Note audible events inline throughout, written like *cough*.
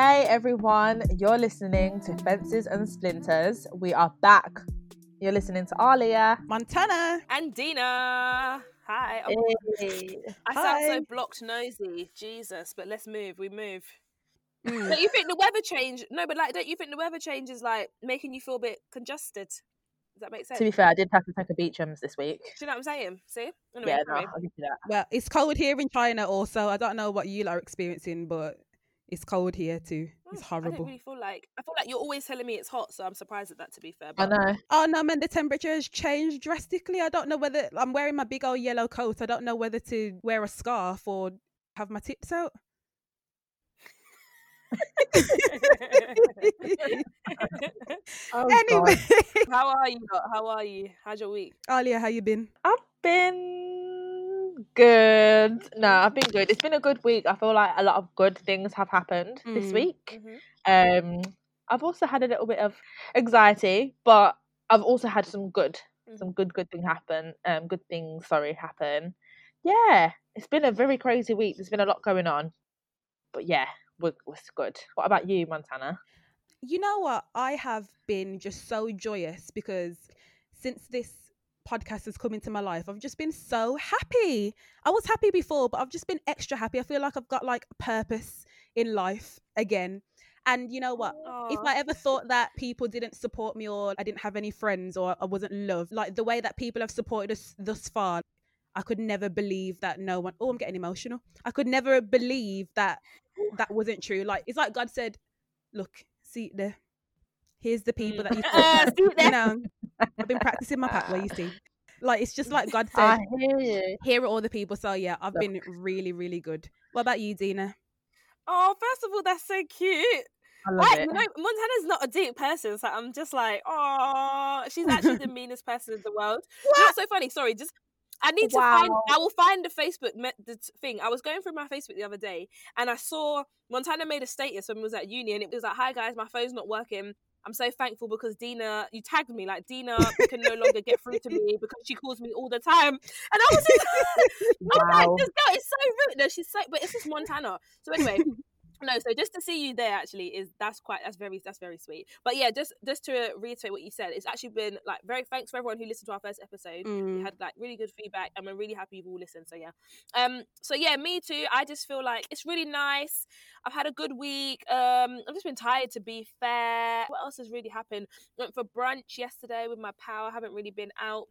Hey everyone, you're listening to Fences and Splinters. We are back. You're listening to Alia. Montana. And Dina. Hi. Oh, Hey. I sound so blocked nosy. Jesus. But let's move. We move. Mm. Don't you think the weather change? No, but like, don't you think the weather change is like making you feel a bit congested? Does that make sense? To be fair, I did have to take a Beechams this week. Do you know what I'm saying? See? Anyway, Yeah, no, I'll give you that. Well, it's cold here in China also. I don't know what you are experiencing, but it's cold here too. It's horrible. I don't really feel like I feel like you're always telling me it's hot, so I'm surprised at that. To be fair, but... I know. Oh no, man, the temperature has changed drastically. I don't know whether I'm wearing my big old yellow coat. I don't know whether to wear a scarf or have my tips out. *laughs* *laughs* Oh, anyway, how are you? How are you? How's your week? Alia, how you been? I've been good. No, I've been good. It's been a good week. I feel like a lot of good things have happened this Mm. week. Mhm. Um, I've also had a little bit of anxiety, but I've also had some good, Mhm. some good, good thing happen. Um, good things, sorry, happen. Yeah, it's been a very crazy week. There's been a lot going on, but yeah, we're, we're good. What about you, Montana? You know what? I have been just so joyous because since this podcast has come into my life, I've just been so happy. I was happy before, but I've just been extra happy. I feel like I've got like a purpose in life again. And you know what? If I ever thought that people didn't support me or I didn't have any friends or I wasn't loved, like the way that people have supported us thus far, I could never believe that no one. Oh, I'm getting emotional. I could never believe that that wasn't true. Like it's like God said, "Look, see there. Here's the people that you *laughs* thought." you know, I've been practicing my pathway. You see, like it's just like God *laughs* I said, hear you. "Here are all the people." So yeah, I've Look. been really, really good. What about you, Dina? Oh, first of all, that's so cute. I love I, it. you know, Montana's not a deep person, so I'm just like, oh, she's actually the *laughs* meanest person in the world. You know so funny? Sorry, just I need to find. I will find the Facebook me- the t- thing. I was going through my Facebook the other day, and I saw Montana made a status when we was at uni, and it was like, "Hi guys, my phone's not working." I'm so thankful because Dina, you tagged me like Dina can no longer get through to me *laughs* because she calls me all the time, and I was just, I was like, *laughs* this girl is so rude. No, she's so, but it's just Montana. So anyway, no, so just to see you there actually is that's quite that's very that's very sweet. But yeah, just just to reiterate what you said, it's actually been like very thanks for everyone who listened to our first episode. We Mm. had like really good feedback, and we're really happy you've all listened. So yeah, um, so yeah, me too. I just feel like it's really nice. I've had a good week. Um, I've just been tired to be fair. What else has really happened? Went for brunch yesterday with my pal. haven't really been out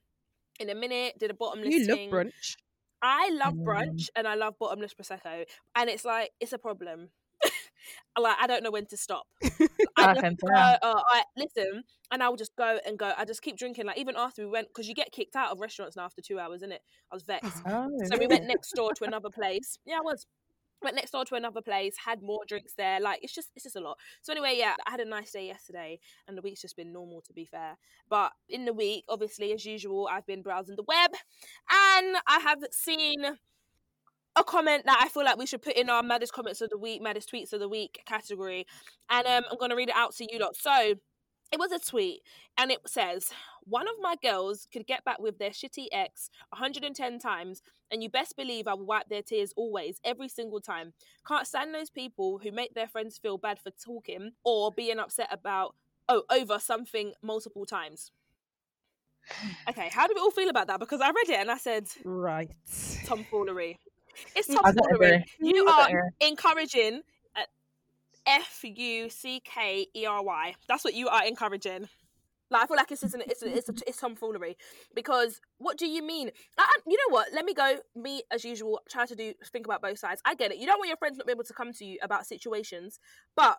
in a minute. Did a bottomless You love thing. brunch. I love Mm. brunch and I love bottomless prosecco, and it's like it's a problem. Like I don't know when to stop. *laughs* I just uh, I listen, and I will just go and go. I just keep drinking. Like even after we went, because you get kicked out of restaurants now after two hours, isn't it? I was vexed. Oh, So we went next door to another place. Yeah, I was. Went next door to another place, had more drinks there. Like it's just it's just a lot. So anyway, yeah, I had a nice day yesterday, and the week's just been normal to be fair. But in the week, obviously, as usual, I've been browsing the web, and I have seen a comment that I feel like we should put in our maddest comments of the week, maddest tweets of the week category, and um, I'm gonna read it out to you lot. So it was a tweet, and it says, "One of my girls could get back with their shitty ex 110 times, and you best believe I will wipe their tears always, every single time. Can't stand those people who make their friends feel bad for talking or being upset about oh over something multiple times." Okay, how do we all feel about that? Because I read it and I said Right. tomfoolery. It's don't tomfoolery. You are encouraging uh, F U C K E R Y. That's what you are encouraging. Like I feel like it's it's an, it's it's, a, it's tomfoolery because what do you mean? I, I- you know what? Let me go. Me as usual. Try to do think about both sides. I get it. You don't want your friends not be able to come to you about situations, but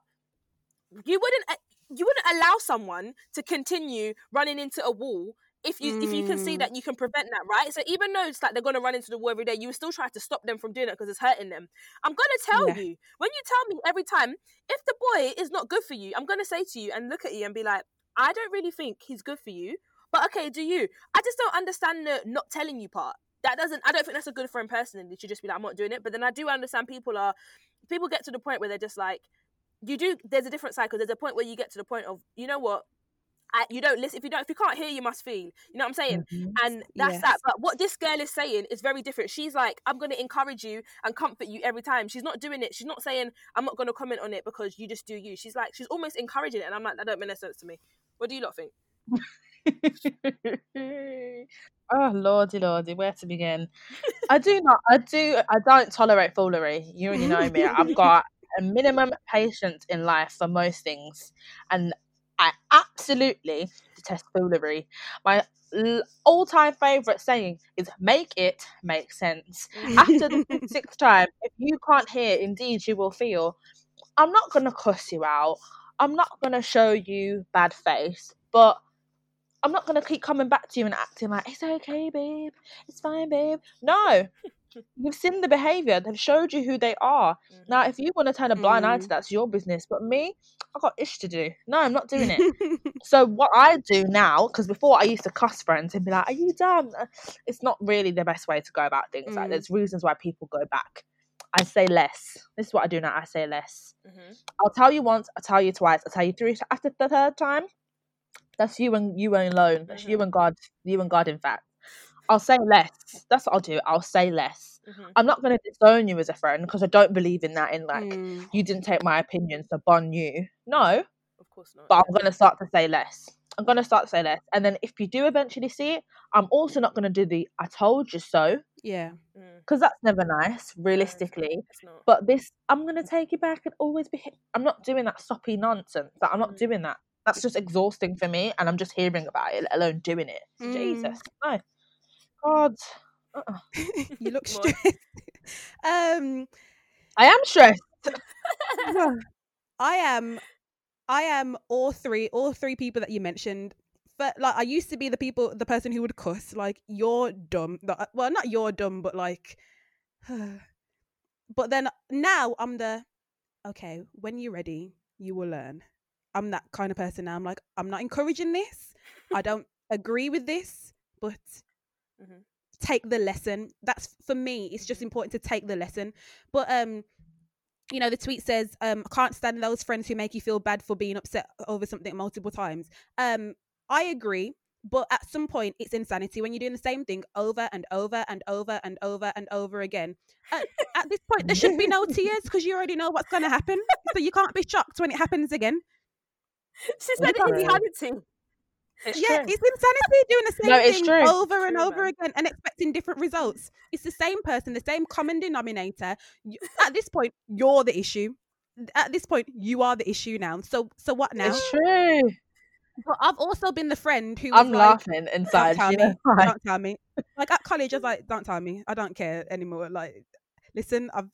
you wouldn't uh, you wouldn't allow someone to continue running into a wall if you if you can see Mm. that you can prevent that, right? So even though it's like they're gonna run into the wall every day, you still try to stop them from doing it because it's hurting them. I'm gonna tell Yeah. you when you tell me every time if the boy is not good for you, I'm gonna say to you and look at you and be like, I don't really think he's good for you, but okay, do you? I just don't understand the not telling you part. That doesn't. I don't think that's a good friend personally. To just be like, I'm not doing it. But then I do understand people are people get to the point where they're just like, you do. There's a different cycle. there's a point where you get to the point of, you know what, I, you don't listen if you don't if you can't hear you must feel you know what i'm saying? Mhm. and that's Yes. that but what this girl is saying is very different. She's like i'm going to encourage you and comfort you every time. She's not doing it she's not saying i'm not going to comment on it because you just do you. She's like she's almost encouraging it and i'm like that don't make no sense to me. What do you lot think? *laughs* Oh lordy lordy where to begin? I do not i do i don't tolerate foolery. You already know me. I've *laughs* got a minimum patience in life for most things and i absolutely detest foolery my all-time favorite saying is make it make sense *laughs* after the sixth time if you can't hear indeed you will feel i'm not gonna cuss you out i'm not gonna show you bad face but I'm not gonna keep coming back to you and acting like it's okay, babe. It's fine, babe. No, you've seen the behavior. They've showed you who they are. Now, if you want to turn a blind eye to Mm. that's your business. But me, I got ish to do. No, I'm not doing it. *laughs* so what I do now, because before I used to cuss friends and be like, "Are you dumb?" Uh, It's not really the best way to go about things. Like, Mm. there's reasons why people go back. I say less. This is what I do now. I say less. Mhm. I'll tell you once. I'll tell you twice. I'll tell you three. After the third time, that's you and you alone. That's you Mhm. and God. You and God. In fact, I'll say less. That's what I'll do. I'll say less. Mhm. I'm not going to disown you as a friend because I don't believe in that. In like, Mm. you didn't take my opinion, so bun you. No, of course not but I'm going to start to say less. I'm going to start to say less, and then if you do eventually see it, I'm also not going to do the "I told you so" yeah. Mm, because that's never nice, no, it's not. realistically. It's not. But this, I'm gonna take you back and always be. I'm not doing that soppy nonsense. Like, I'm not Mm. doing that. That's just exhausting for me, and I'm just hearing about it, let alone doing it. Mm. Jesus, no, God, uh-uh. *laughs* you look stressed. *laughs* um, I am stressed. *laughs* I am, I am all three, all three people that you mentioned. But like, I used to be the people, the person who would cuss. Like, you're dumb. Well, not you're dumb, but like, *sighs* but then now I'm the, okay. When you're ready, you will learn. I'm that kind of person now. I'm like, I'm not encouraging this. I don't agree with this, but Mhm. take the lesson. That's for me. It's just important to take the lesson. But um, you know, the tweet says, um, I can't stand those friends who make you feel bad for being upset over something multiple times. Um, I agree. But at some point, it's insanity when you're doing the same thing over and over and over and over and over again. At, at this point, there should be no *laughs* tears because you already know what's going to happen. So you can't be shocked when it happens again. She said insanity. It's yeah, true. it's insanity doing the same No, thing true. over and True, over man. again and expecting different results. It's the same person, the same common denominator. At this point, you're the issue. At this point, you are the issue now. So, so what now? It's true. But I've also been the friend who was I'm like, laughing "Don't inside. tell You me, know don't tell me." Like at college, I was like, "Don't tell me. I don't care anymore." Like, listen, I've,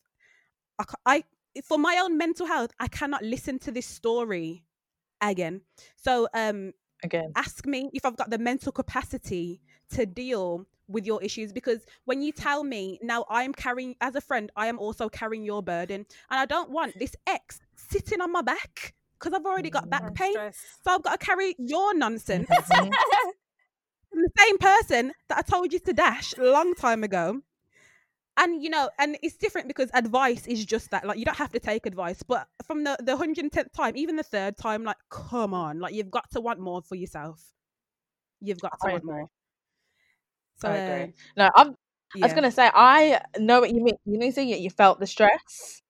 I, I, for my own mental health, I cannot listen to this story again. So, um, Again, ask me if I've got the mental capacity to deal with your issues because when you tell me now I am carrying as a friend I am also carrying your burden and I don't want this ex sitting on my back because I've already got back pain so I've got to carry your nonsense. *laughs* Mhm. from the same person that I told you to dash a long time ago and you know and it's different because advice is just that like you don't have to take advice but from the the 110th time even the third time like come on like you've got to want more for yourself you've got to I want agree. more so I uh, agree. No, I'm. I was gonna say I know what you mean. You know, say you you felt the stress.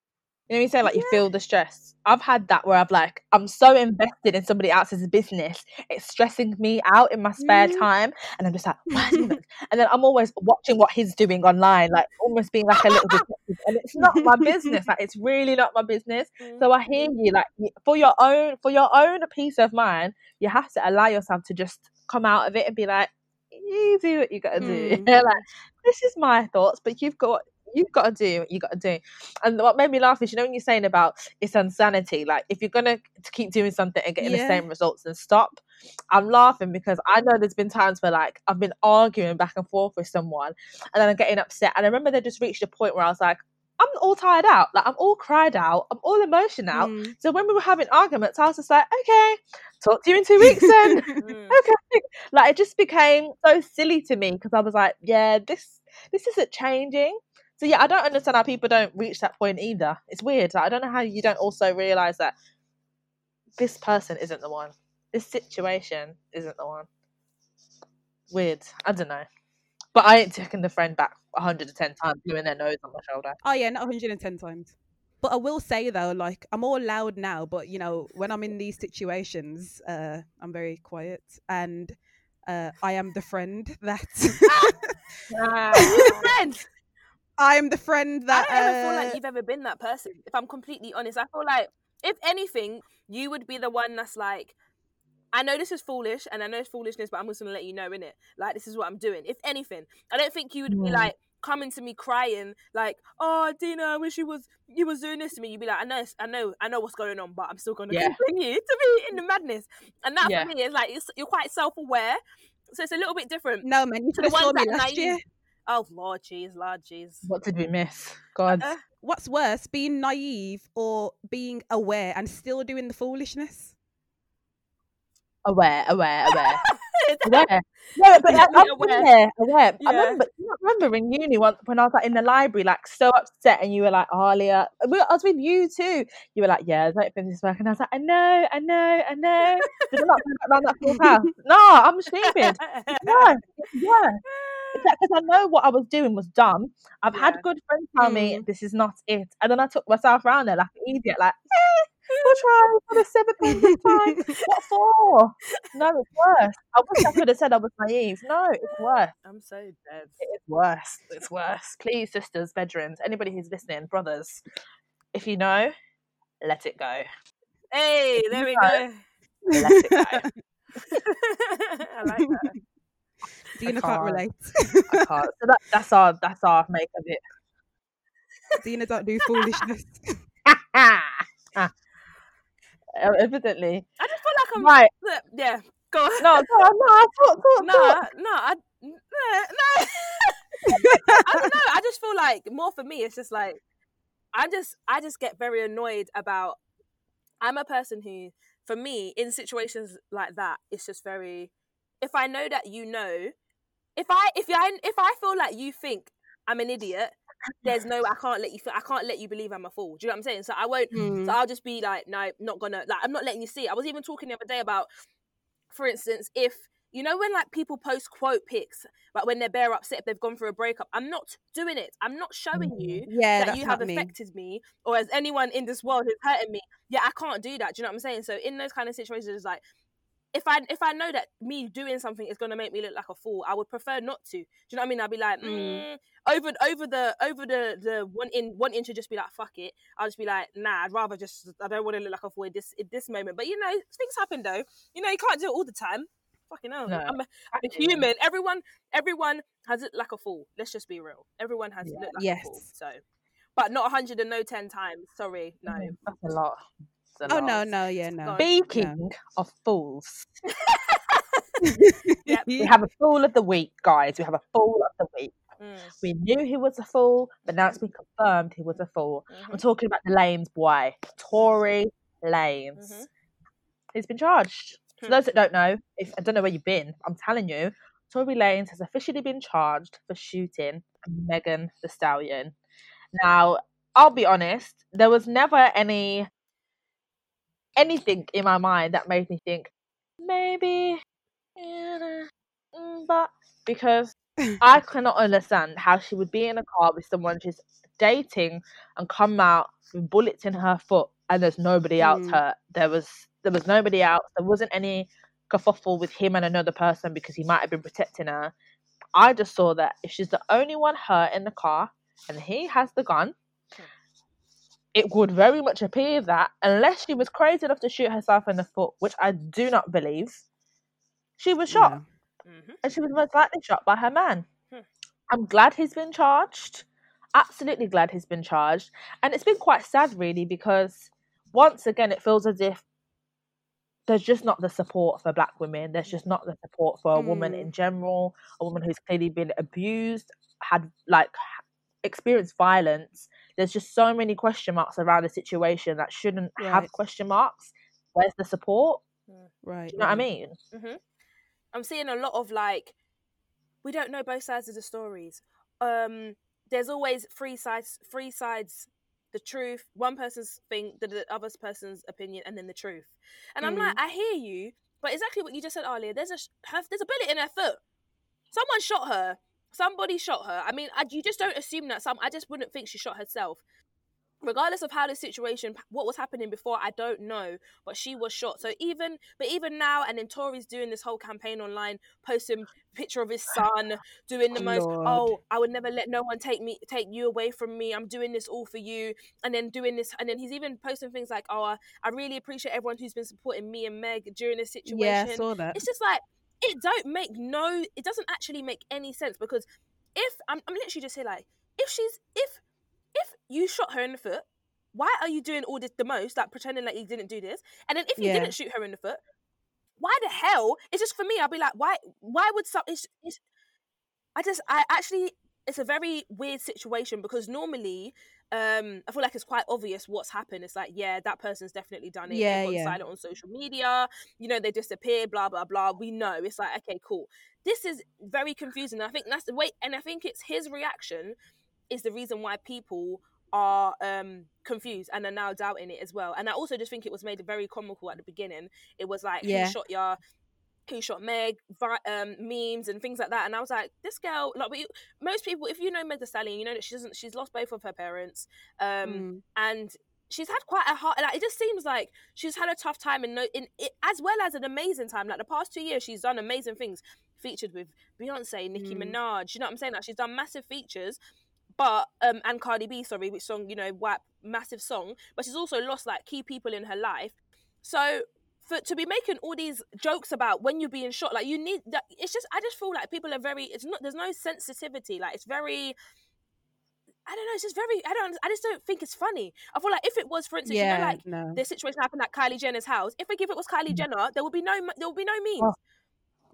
You know, you saying? like you feel the stress. I've had that where I've like I'm so invested in somebody else's business, it's stressing me out in my spare Mhm. time, and I'm just like, why is he not-" and then I'm always watching what he's doing online, like almost being like a little *laughs* detective, and it's not my business. Like it's really not my business. Mm. So I hear you. Like for your own for your own peace of mind, you have to allow yourself to just come out of it and be like, you do what you gotta do. Mm. *laughs* like this is my thoughts, but you've got you've got to do what you got to do. And what made me laugh is you know when you're saying about it's insanity. Like if you're gonna to keep doing something and getting Yeah. the same results, then stop. I'm laughing because I know there's been times where like I've been arguing back and forth with someone, and then I'm getting upset. And I remember they just reached a point where I was like. I'm all tired out, like I'm all cried out, I'm all emotional out. Mm. So when we were having arguments, I was just like, okay, talk to you in two weeks *laughs* then. Mm. *laughs* okay. Like it just became so silly to me because I was like, yeah, this this isn't changing. So yeah, I don't understand how people don't reach that point either. It's weird. Like, I don't know how you don't also realize that this person isn't the one. this situation isn't the one. Weird. I don't know. But I ain't taking the friend back 110 times, doing their nose on my shoulder. Oh yeah, not 110 times. But I will say though, like I'm all loud now, but you know, when I'm in these situations, uh, I'm very quiet, and uh, I am the friend that *laughs* *laughs* the friend? I am the friend that. I don't ever feel uh, like you've ever been that person. If I'm completely honest, I feel like if anything, you would be the one that's like, I know this is foolish, and I know it's foolishness, but I'm just gonna let you know in it. Like this is what I'm doing. If anything, I don't think you would be like coming to me crying like, "Oh, Dina, I wish you was you was doing this to me." You'd be like, "I know, I know, I know what's going on, but I'm still gonna Yeah. continue *laughs* to be in the madness." And that Yeah. for me is like it's, you're quite self aware, so it's a little bit different. no man, you should have saw me last year. Oh Lord, jeez, Lord, jeez. What did we miss? God. Uh, What's worse, being naive or being aware and still doing the foolishness? aware, aware, aware. *laughs* aware. No, *laughs* but I, Exactly, I've aware. aware. I remember, I remember in uni once when I was like in the library, like so upset, and you were like, Alia, we- I was with you too. You were like, yeah, I don't think this work, and I was like, I know, I know, I know. Did I not around that full house? *laughs* No, I'm stupid. Yeah, yeah. Because I know what I was doing was dumb. I've had good friends tell me Mm. this is not it, and then I took myself around there like an idiot, like, eh, we'll try for the seventh time. *laughs* What for? No, it's worse. I wish I could have said I was naive. No, it's worse. I'm so dead. It is worse. It's worse. Please, sisters, bedrooms, anybody who's listening, brothers, if you know, let it go. Hey, there we No. go. Let it go. *laughs* I like that. Dina can't, can't. relate. I can't. So that, that's our that's our make of it. Dina don't do foolishness. Ah, *laughs* Evidently, I just feel like I'm. right? Yeah, go on. No, no, no. I thought, thought, no, thought. no, I, no, no. *laughs* I don't know. I just feel like more for me, it's just like I just, I just get very annoyed about. I'm a person who, for me, in situations like that, it's just very. If I know that you know, if I, if I, if I feel like you think I'm an idiot, there's no, I can't let you, feel, I can't let you believe I'm a fool. Do you know what I'm saying? So I won't. Mm. So I'll just be like, no, not gonna like I'm not letting you see. it. I was even talking the other day about, for instance, if you know when like people post quote pics, like when they're bare upset if they've gone through a breakup, I'm not doing it. I'm not showing you Yeah, that you have not me. affected me or as anyone in this world who's hurting me. Yeah, I can't do that. Do you know what I'm saying? So in those kind of situations, it's like if I if I know that me doing something is gonna make me look like a fool, I would prefer not to. Do you know what I mean? I'd be like, Mm. mm, over over the over the the wanting wanting to just be like fuck it. I'll just be like, nah, I'd rather just I don't want to look like a fool in this in this moment. But you know, things happen though. You know, you can't do it all the time. Fucking hell. No, I'm, a, I'm a human. Everyone everyone has it like a fool. Let's just be real. Everyone has Yeah. it like a fool. Yes. So but not 100 and no 10 times. Sorry, no. That's a lot. That's Oh no, no, yeah, no. Go on. Speaking of fools, *laughs* *laughs* Yep. we have a fool of the week, guys. We have a fool of the week. Mm, We knew he was a fool, but now it's been confirmed he was a fool. I'm mhm. talking about the Lanez boy, Tory Lanez. Mhm. He's been charged. For Hmm. those that don't know, if I don't know where you've been, I'm telling you, Tory Lanez has officially been charged for shooting Megan Thee Stallion. Now, I'll be honest, there was never any anything in my mind that made me think maybe, yeah, mm, but because *laughs* I cannot understand how she would be in a car with someone she's dating and come out with bullets in her foot and there's nobody else Mm. hurt. There was there was nobody else. There wasn't any kerfuffle with him and another person because he might have been protecting her. I just saw that if she's the only one hurt in the car and he has the gun, it would very much appear that unless she was crazy enough to shoot herself in the foot, which I do not believe, she was shot No. Mhm. and she was most likely shot by her man. Hmm. I'm glad he's been charged. Absolutely glad he's been charged. And it's been quite sad, really, because once again, it feels as if there's just not the support for black women. There's just not the support for a woman Mm. in general, a woman who's clearly been abused, had like experienced violence. There's just so many question marks around a situation that shouldn't have question marks. Where's the support? Mm, right. Do you know what I right. mean? Mm-hmm. I'm seeing a lot of like, we don't know both sides of the stories. Um, there's always three sides, three sides, the truth, one person's thing, the, the other person's opinion, and then the truth. And I'm like, mm. I hear you, But exactly what you just said earlier. There's a her, there's a bullet in her foot. Someone shot her. Somebody shot her. I mean, I, you just don't assume that. Some I just wouldn't think she shot herself regardless of how the situation what was happening before i don't know but she was shot so even but even now and then tory's doing this whole campaign online posting picture of his son doing the most Lord. oh i would never let no one take me take you away from me i'm doing this all for you and then doing this and then he's even posting things like oh i, I really appreciate everyone who's been supporting me and meg during this situation Yeah, I saw that. it's just like it don't make no it doesn't actually make any sense because if I'm, I'm literally just here like if she's if if you shot her in the foot why are you doing all this the most like pretending like you didn't do this and then if you Yeah. didn't shoot her in the foot why the hell it's just for me i'll be like why why would some it's, it's i just i actually it's a very weird situation because normally um i feel like it's quite obvious what's happened. It's like yeah that person's definitely done it. Yeah, yeah. silent on social media. You know they disappear blah blah blah. We know. It's like okay cool. This is very confusing. I think that's the way and i think it's his reaction is the reason why people are um confused and are now doubting it as well. And i also just think it was made very comical at the beginning. It was like Yeah. who shot your who shot Meg, vi- um, memes and things like that, and I was like, this girl, like, we, most people, if you know Meg Thee Stallion, you know that she doesn't, she's lost both of her parents, um, Mm. and she's had quite a hard, like, it just seems like she's had a tough time, and no, in it, as well as an amazing time. Like the past two years, she's done amazing things, featured with Beyonce, Nicki Mm. Minaj, you know what I'm saying? Like she's done massive features, but um, and Cardi B, sorry, which song, you know, WAP, massive song, but she's also lost like key people in her life, so for to be making all these jokes about when you're being shot like you need that it's just i just feel like people are very it's not there's no sensitivity like it's very i don't know it's just very i don't i just don't think it's funny. I feel like if it was for instance you know like no, the situation happened at kylie jenner's house if I give it was kylie mm. jenner there would be no there would be no memes. Oh,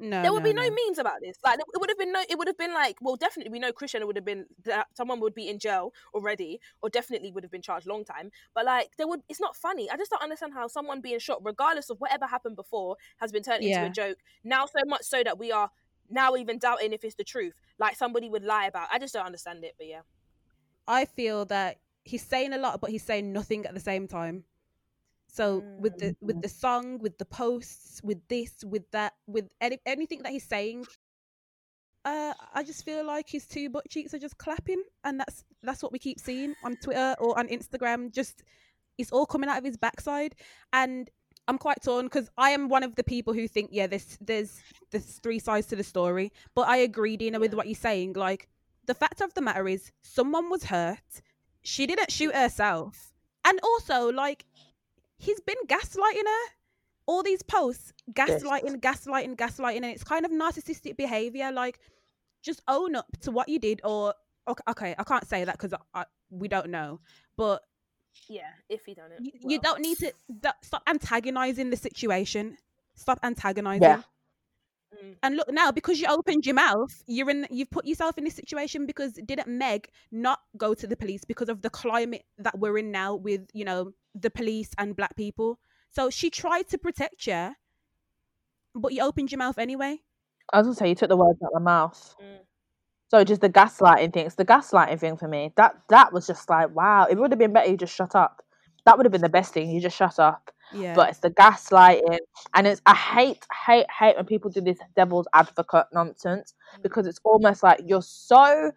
no, there would no, be no, no. memes about this. Like it would have been no. It would have been like, well, definitely we know Christian would have been that someone would be in jail already, or definitely would have been charged long time. But like, there would. It's not funny. I just don't understand how someone being shot, regardless of whatever happened before, has been turned Yeah. into a joke. Now, so much so that we are now even doubting if it's the truth. Like somebody would lie about. I just don't understand it. But yeah, I feel that he's saying a lot, but he's saying nothing at the same time. So with the with the song, with the posts, with this, with that, with any, anything that he's saying, uh, I just feel like his two butt cheeks are just clapping, and that's that's what we keep seeing on Twitter or on Instagram. Just it's all coming out of his backside, and I'm quite torn because I am one of the people who think, yeah, there's there's there's three sides to the story, but I agree, Dina, with Yeah. what you're saying. Like the fact of the matter is, someone was hurt. She didn't shoot herself, and also like he's been gaslighting her. All these posts, gaslighting, gaslighting, gaslighting, and it's kind of narcissistic behavior. Like, just own up to what you did, or okay, okay I can't say that because I, I, we don't know, but yeah. If he done it, you, you don't need to d- stop antagonizing the situation. Stop antagonizing. Yeah. Mm. And look now, because you opened your mouth, you're in. You've put yourself in this situation because didn't Meg not go to the police because of the climate that we're in now with you know the police and black people. So she tried to protect you, but you opened your mouth anyway. I was gonna say you took the words out of my mouth. Mm. So just the gaslighting thing. It's the gaslighting thing for me. That that was just like wow. It would have been better you just shut up. That would have been the best thing. You just shut up. Yeah. But it's the gaslighting, and it's I hate hate hate when people do this devil's advocate nonsense Mm. because it's almost like you're so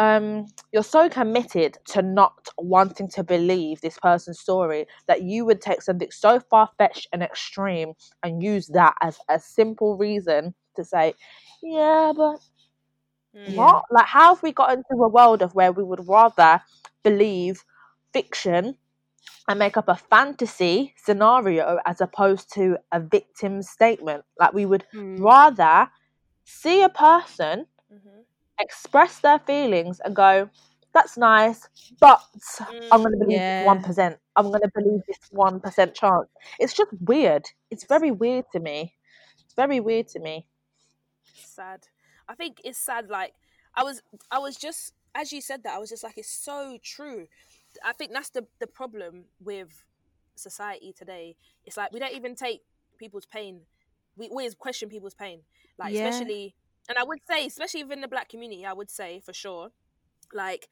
um you're so committed to not wanting to believe this person's story that you would take something so far-fetched and extreme and use that as a simple reason to say yeah but Mm. what like how have we got into a world of where we would rather believe fiction and make up a fantasy scenario as opposed to a victim statement like we would Mm. rather see a person Mhm. Express their feelings and go, that's nice, but I'm going to mm, believe Yeah. 1%. I'm going to believe this 1% chance. It's just weird. It's very weird to me. It's very weird to me. sad. I think it's sad. Like I was, I was just as you said that, I was just like, it's so true. I think that's the the problem with society today. It's like we don't even take people's pain. We always question people's pain. Like Yeah. especially, and I would say, especially within the black community, I would say for sure, like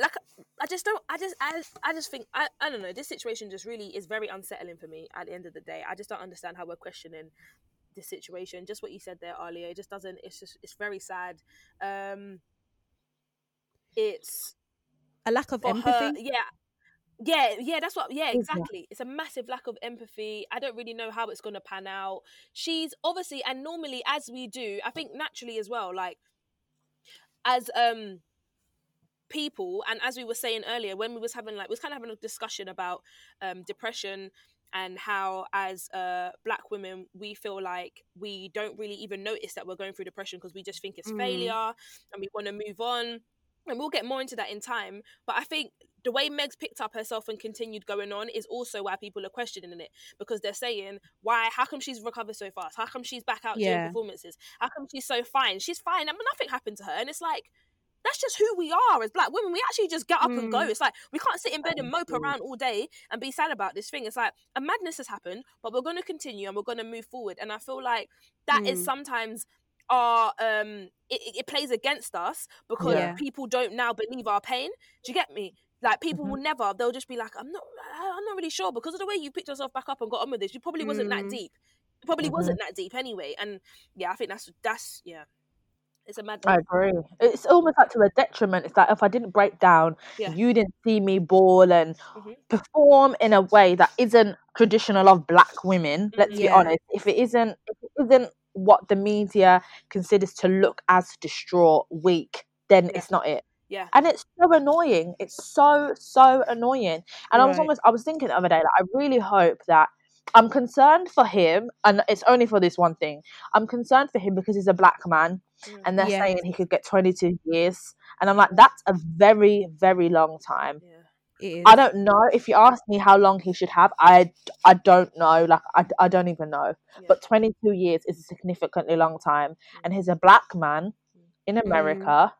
like I just don't I just I, I just think I, I don't know this situation just really is very unsettling for me at the end of the day. I just don't understand how we're questioning this situation. Just what you said there Alia it just doesn't it's just it's very sad. Um it's A lack of empathy. her yeah yeah yeah that's what yeah exactly it's a massive lack of empathy i don't really know how it's going to pan out she's obviously and normally as we do i think naturally as well like as um people and as we were saying earlier when we was having like we was kind of having a discussion about um depression and how as uh black women we feel like we don't really even notice that we're going through depression because we just think it's Mm. failure and we want to move on and we'll get more into that in time but i think the way meg's picked up herself and continued going on is also why people are questioning it because they're saying why how come she's recovered so fast how come she's back out doing performances how come she's so fine she's fine I mean, nothing happened to her and it's like that's just who we are as black women. We actually just get up and go. Mm. It's like we can't sit in bed and mope around all day and be sad about this thing. It's like a madness has happened, but we're going to continue and we're going to move forward. And I feel like that is Mm. sometimes our um it, it- plays against us because Yeah. people don't now believe our pain. Do you get me? Like people Mhm. will never. They'll just be like, I'm not. I'm not really sure because of the way you picked yourself back up and got on with this. You probably wasn't that Mm. deep. It probably Mhm. wasn't that deep anyway. And yeah, I think that's that's yeah. It's a mad. I agree. It's almost like to a detriment. It's like if I didn't break down, Yeah. you didn't see me ball and Mhm. perform in a way that isn't traditional of black women. Let's be honest. If it isn't, if it isn't what the media considers to look as distraught, weak, then Yeah. it's not it. Yeah. And it's so annoying. It's so so annoying. And I was almost I was thinking the other day, like I really hope that I'm concerned for him, and it's only for this one thing. I'm concerned for him because he's a black man, Mm. and they're Yes. saying he could get 22 years, and I'm like, that's a very very long time. Yeah. Is. I don't know if you ask me how long he should have. I I don't know. Like I, I don't even know. Yeah. But 22 years is a significantly long time, and he's a black man in Mm. America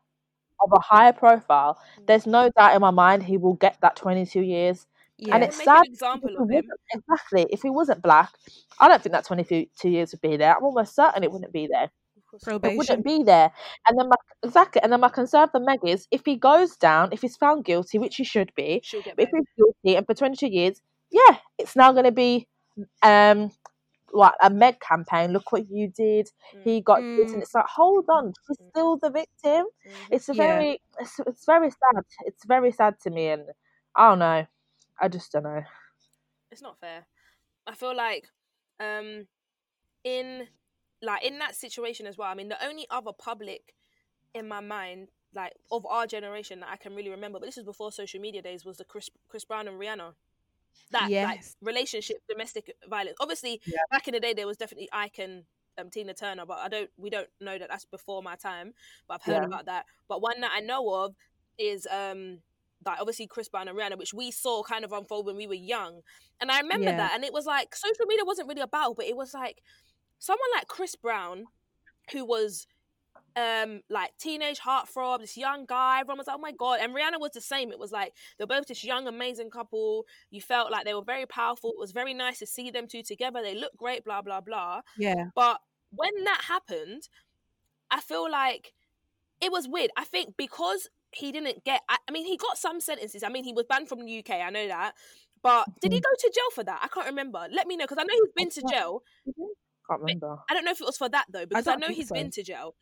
of a higher profile. Mm. There's no doubt in my mind he will get that 22 years. Yeah. And it's make sad an example of he him. Exactly. If he wasn't black, I don't think that 22 years would be there. I'm almost certain it wouldn't be there. Course. It wouldn't be there. And then my exactly. And then my concern for Meg is if he goes down, if he's found guilty, which he should be, but if he's guilty and for 22 years, yeah, it's now going to be um what a Meg campaign. Look what you did. Mm. He got this, Mm. and it's like, hold on, she's Mm. still the victim. Mhm. It's a Yeah. very, it's, it's very sad. It's very sad to me, and I don't know. I just don't know. it's not fair. I feel like um in like in that situation as well. I mean, the only other public in my mind, like of our generation that I can really remember, but this is before social media days, was the Chris Chris Brown and Rihanna. That like relationship, domestic violence. Obviously, Yeah. back in the day, there was definitely Ike and um, Tina Turner, but I don't. We don't know that that's before my time. But I've heard Yeah. about that. But one that I know of is um like obviously Chris Brown and Rihanna, which we saw kind of unfold when we were young. And I remember Yeah. that, and it was like social media wasn't really about, but it was like someone like Chris Brown, who was um like teenage heartthrob, this young guy. Everyone was like, oh my god, and Rihanna was the same. It was like they're both this young, amazing couple. You felt like they were very powerful. It was very nice to see them two together. They look great, blah blah blah. Yeah. But when that happened, I feel like it was weird. I think because he didn't get, I, I mean, he got some sentences. I mean, he was banned from the UK. I know that. But did he go to jail for that? I can't remember. Let me know because I know he's been to jail. Can't remember. I don't know if it was for that though because I, don't know he's so. been to jail.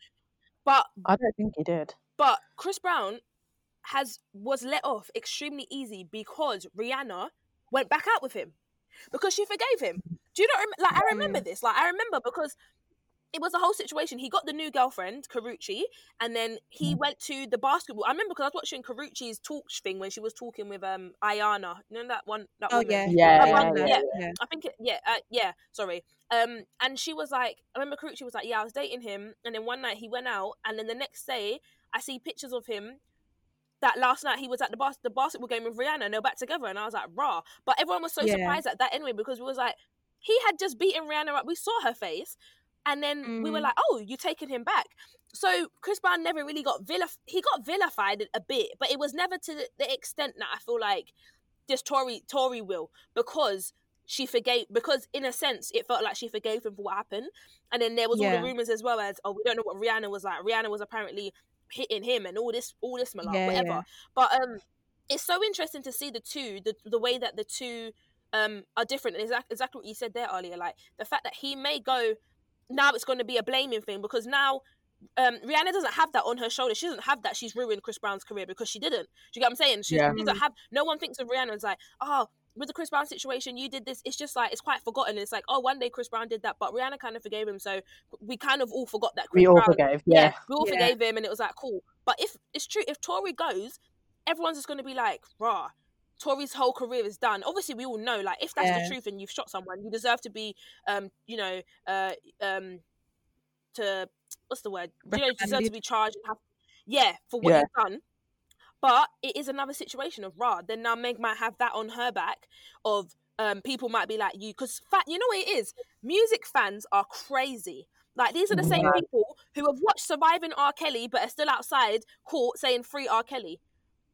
But I don't think he did. but Chris Brown has was let off extremely easy because Rihanna went back out with him because she forgave him. Do you not rem- like? I mm. remember this. Like I remember because it was a whole situation. He got the new girlfriend Karrueche, and then he went to the basketball. I remember because I was watching Karrueche's talk thing when she was talking with um Ayana. You know that one. That Oh woman? yeah. Yeah, yeah, yeah, yeah. yeah. I think it, yeah, uh, yeah. Sorry. Um, and she was like, I remember Karrueche was like, yeah, I was dating him, and then one night he went out, and then the next day I see pictures of him. That last night he was at the bas- the basketball game with Rihanna, and they're back together, and I was like, raw. But everyone was so Yeah. surprised at that anyway because we was like, he had just beaten Rihanna up. We saw her face, and then we were Mhm. like, oh, you're taking him back. So Chris Brown never really got vilif- he got vilified a bit, but it was never to the- extent that I feel like this Tory Tory will because she forgave because in a sense it felt like she forgave him for what happened and then there was all the rumors as well as oh we don't know what Rihanna was like Rihanna was apparently hitting him and all this all this malark, Yeah, whatever. yeah. But um, it's so interesting to see the two, the the way that the two um are different. And exactly exactly what you said there earlier, like the fact that he may go now it's going to be a blaming thing because now um, Rihanna doesn't have that on her shoulder. She doesn't have that. She's ruined Chris Brown's career because she didn't. Do you get what I'm saying? She, Yeah. doesn't have. No one thinks of Rihanna as like, oh, with the Chris Brown situation, you did this. It's just like it's quite forgotten. It's like, oh, one day Chris Brown did that, but Rihanna kind of forgave him, so we kind of all forgot that. Chris We all Brown, forgave. yeah, Yeah. we all Yeah. forgave him, and it was like cool. But if it's true, if Tory goes, everyone's just going to be like, rah. Tory's whole career is done. Obviously, we all know, like, if that's Yeah. the truth and you've shot someone, you deserve to be, um, you know, uh, um, to what's the word? You know, you deserve to be charged. And have, yeah, for what Yeah. you've done. But it is another situation of rah. Then now Meg might have that on her back. Of um, people might be like you because fact, you know what it is. Music fans are crazy. Like these are the same Mad. people who have watched Surviving R. Kelly but are still outside court saying free R. Kelly.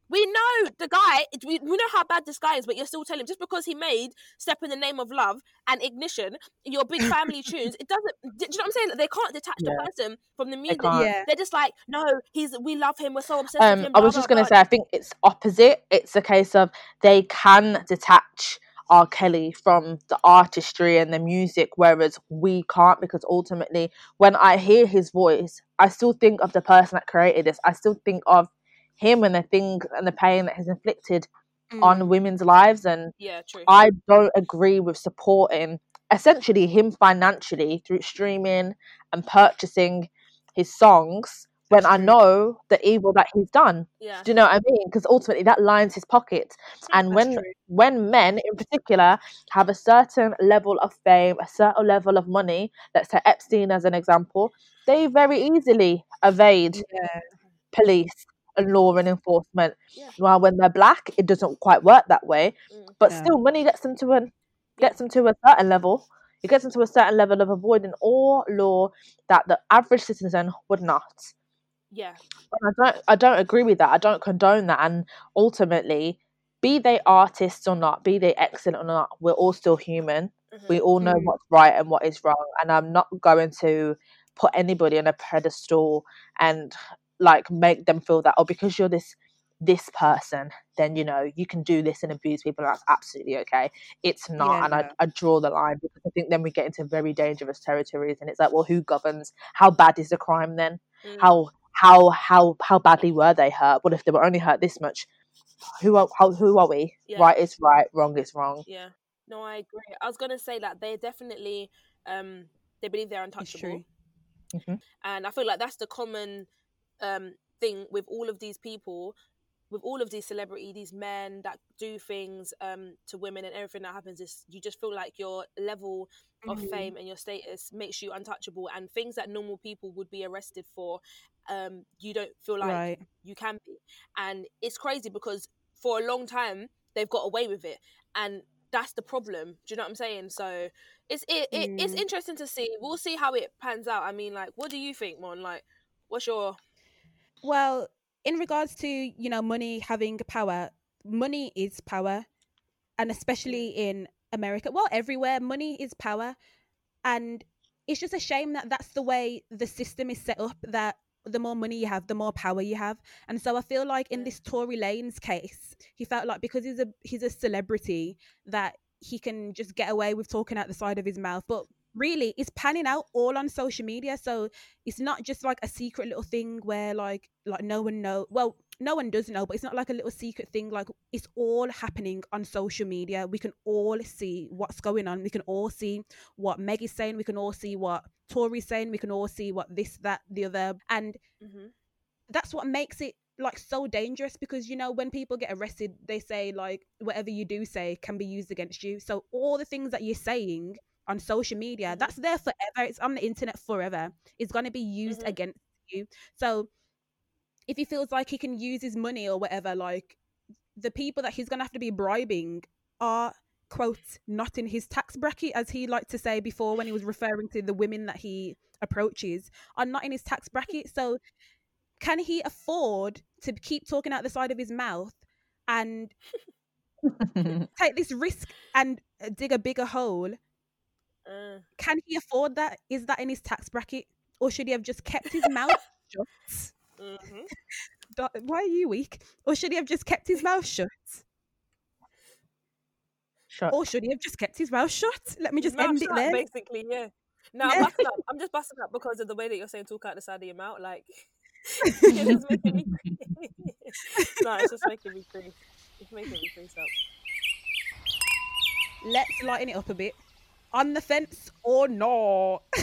We know the guy. We, we know how bad this guy is, but you're still telling him just because he made "Step in the Name of Love" and "Ignition," your big *laughs* family tunes. It doesn't. Do you know what I'm saying? They can't detach the person from the music. can't. Yeah. They're just like, no, he's. We love him. We're so obsessed with Um, him. I was just gonna say, I think it's opposite. It's a case of they can detach R. Kelly from the artistry and the music, whereas we can't because ultimately, when I hear his voice, I still think of the person that created this. I still think of him and the things and the pain that he's inflicted Mm. on women's lives, and Yeah, true. I don't agree with supporting essentially him financially through streaming and purchasing his songs when I know the evil that he's done. yeah. Do you know what I mean? Because ultimately that lines his pocket. And That's when true. when men in particular have a certain level of fame, a certain level of money, let's say Epstein as an example, they very easily evade Yeah. police and law and enforcement. Yeah. While when they're black, it doesn't quite work that way. Mm. But No. still, money gets them to an gets them to a certain level. It gets them to a certain level of avoiding all law that the average citizen would not. Yeah. And I don't I don't agree with that. I don't condone that. And ultimately, be they artists or not, be they excellent or not, we're all still human. Mhm. We all know what's right and what is wrong. And I'm not going to put anybody on a pedestal and like make them feel that oh because you're this this person then you know you can do this and abuse people and that's absolutely okay it's not Yeah, and I. I draw the line because i think then we get into very dangerous territories and it's like well who governs how bad is the crime then Mm. how how how how badly were they hurt what if they were only hurt this much who are how, who are we Yeah. right is right wrong is wrong Yeah. No, I agree. I was gonna say that they definitely um they believe they're untouchable. Mhm. And I feel like that's the common um thing with all of these people, with all of these celebrity, these men that do things um to women and everything that happens is you just feel like your level of Mhm. fame and your status makes you untouchable and things that normal people would be arrested for um you don't feel like right. you can be. And it's crazy because for a long time they've got away with it. And that's the problem. Do you know what i'm saying? So it's it, it it's Mm. interesting to see. We'll see how it pans out. I mean like what do you think mon? Like what's your Well, in regards to you know money having power, money is power, and especially mm. in America, well, everywhere, money is power, and it's just a shame that that's the way the system is set up. That the more money you have, the more power you have, and so I feel like in this Tory Lanez case, he felt like because he's a he's a celebrity that he can just get away with talking out the side of his mouth, but really it's panning out all on social media so it's not just like a secret little thing where like like no one know well no one does know but it's not like a little secret thing like it's all happening on social media. We can all see what's going on. We can all see what meg is saying. We can all see what tory's saying. We can all see what this that the other and mm-hmm. that's what makes it like so dangerous because you know when people get arrested they say like whatever you do say can be used against you. So all the things that you're saying on social media Mhm. that's there forever it's on the internet forever it's going to be used Mhm. against you so if he feels like he can use his money or whatever like the people that he's going to have to be bribing are quote not in his tax bracket as he liked to say before when he was referring to the women that he approaches are not in his tax bracket so can he afford to keep talking out the side of his mouth and *laughs* take this risk and uh, dig a bigger hole uh, can he afford that is that in his tax bracket or should he have just kept his mouth *laughs* shut *laughs* Mhm. Why are you weak? Or should he have just kept his mouth shut? Shut. Or should he have just kept his mouth shut? Let me just Mouth end it there. Basically, yeah. No, Yeah. I'm busting up. I'm just busting up because of the way that you're saying talk out the side of your mouth. Like, *laughs* it's making me. no, it's just making me crease. It's making me crease up. Let's lighten it up a bit. On the fence or not? *laughs*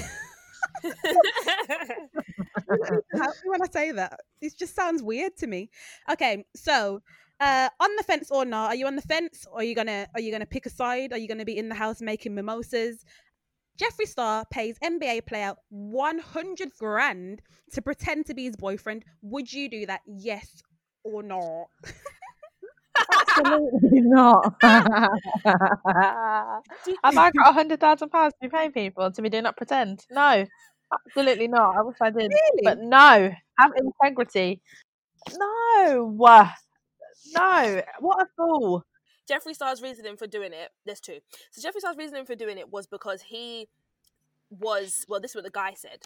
when I say that. It just sounds weird to me. Okay, so uh, on the fence or not? Are you on the fence, or are you gonna are you gonna pick a side? Are you gonna be in the house making mimosas? Jeffree Star pays NBA player 100 grand to pretend to be his boyfriend. Would you do that? Yes or no? *laughs* Absolutely not. *laughs* Have I got a *laughs* hundred thousand pounds to be paying people to be doing that pretend? No, absolutely not. I wish I did, Really? but no. Have integrity. No, no. What a fool. Jeffree Star's reasoning for doing it, there's two. So Jeffree Star's reasoning for doing it was because he was well, this is what the guy said.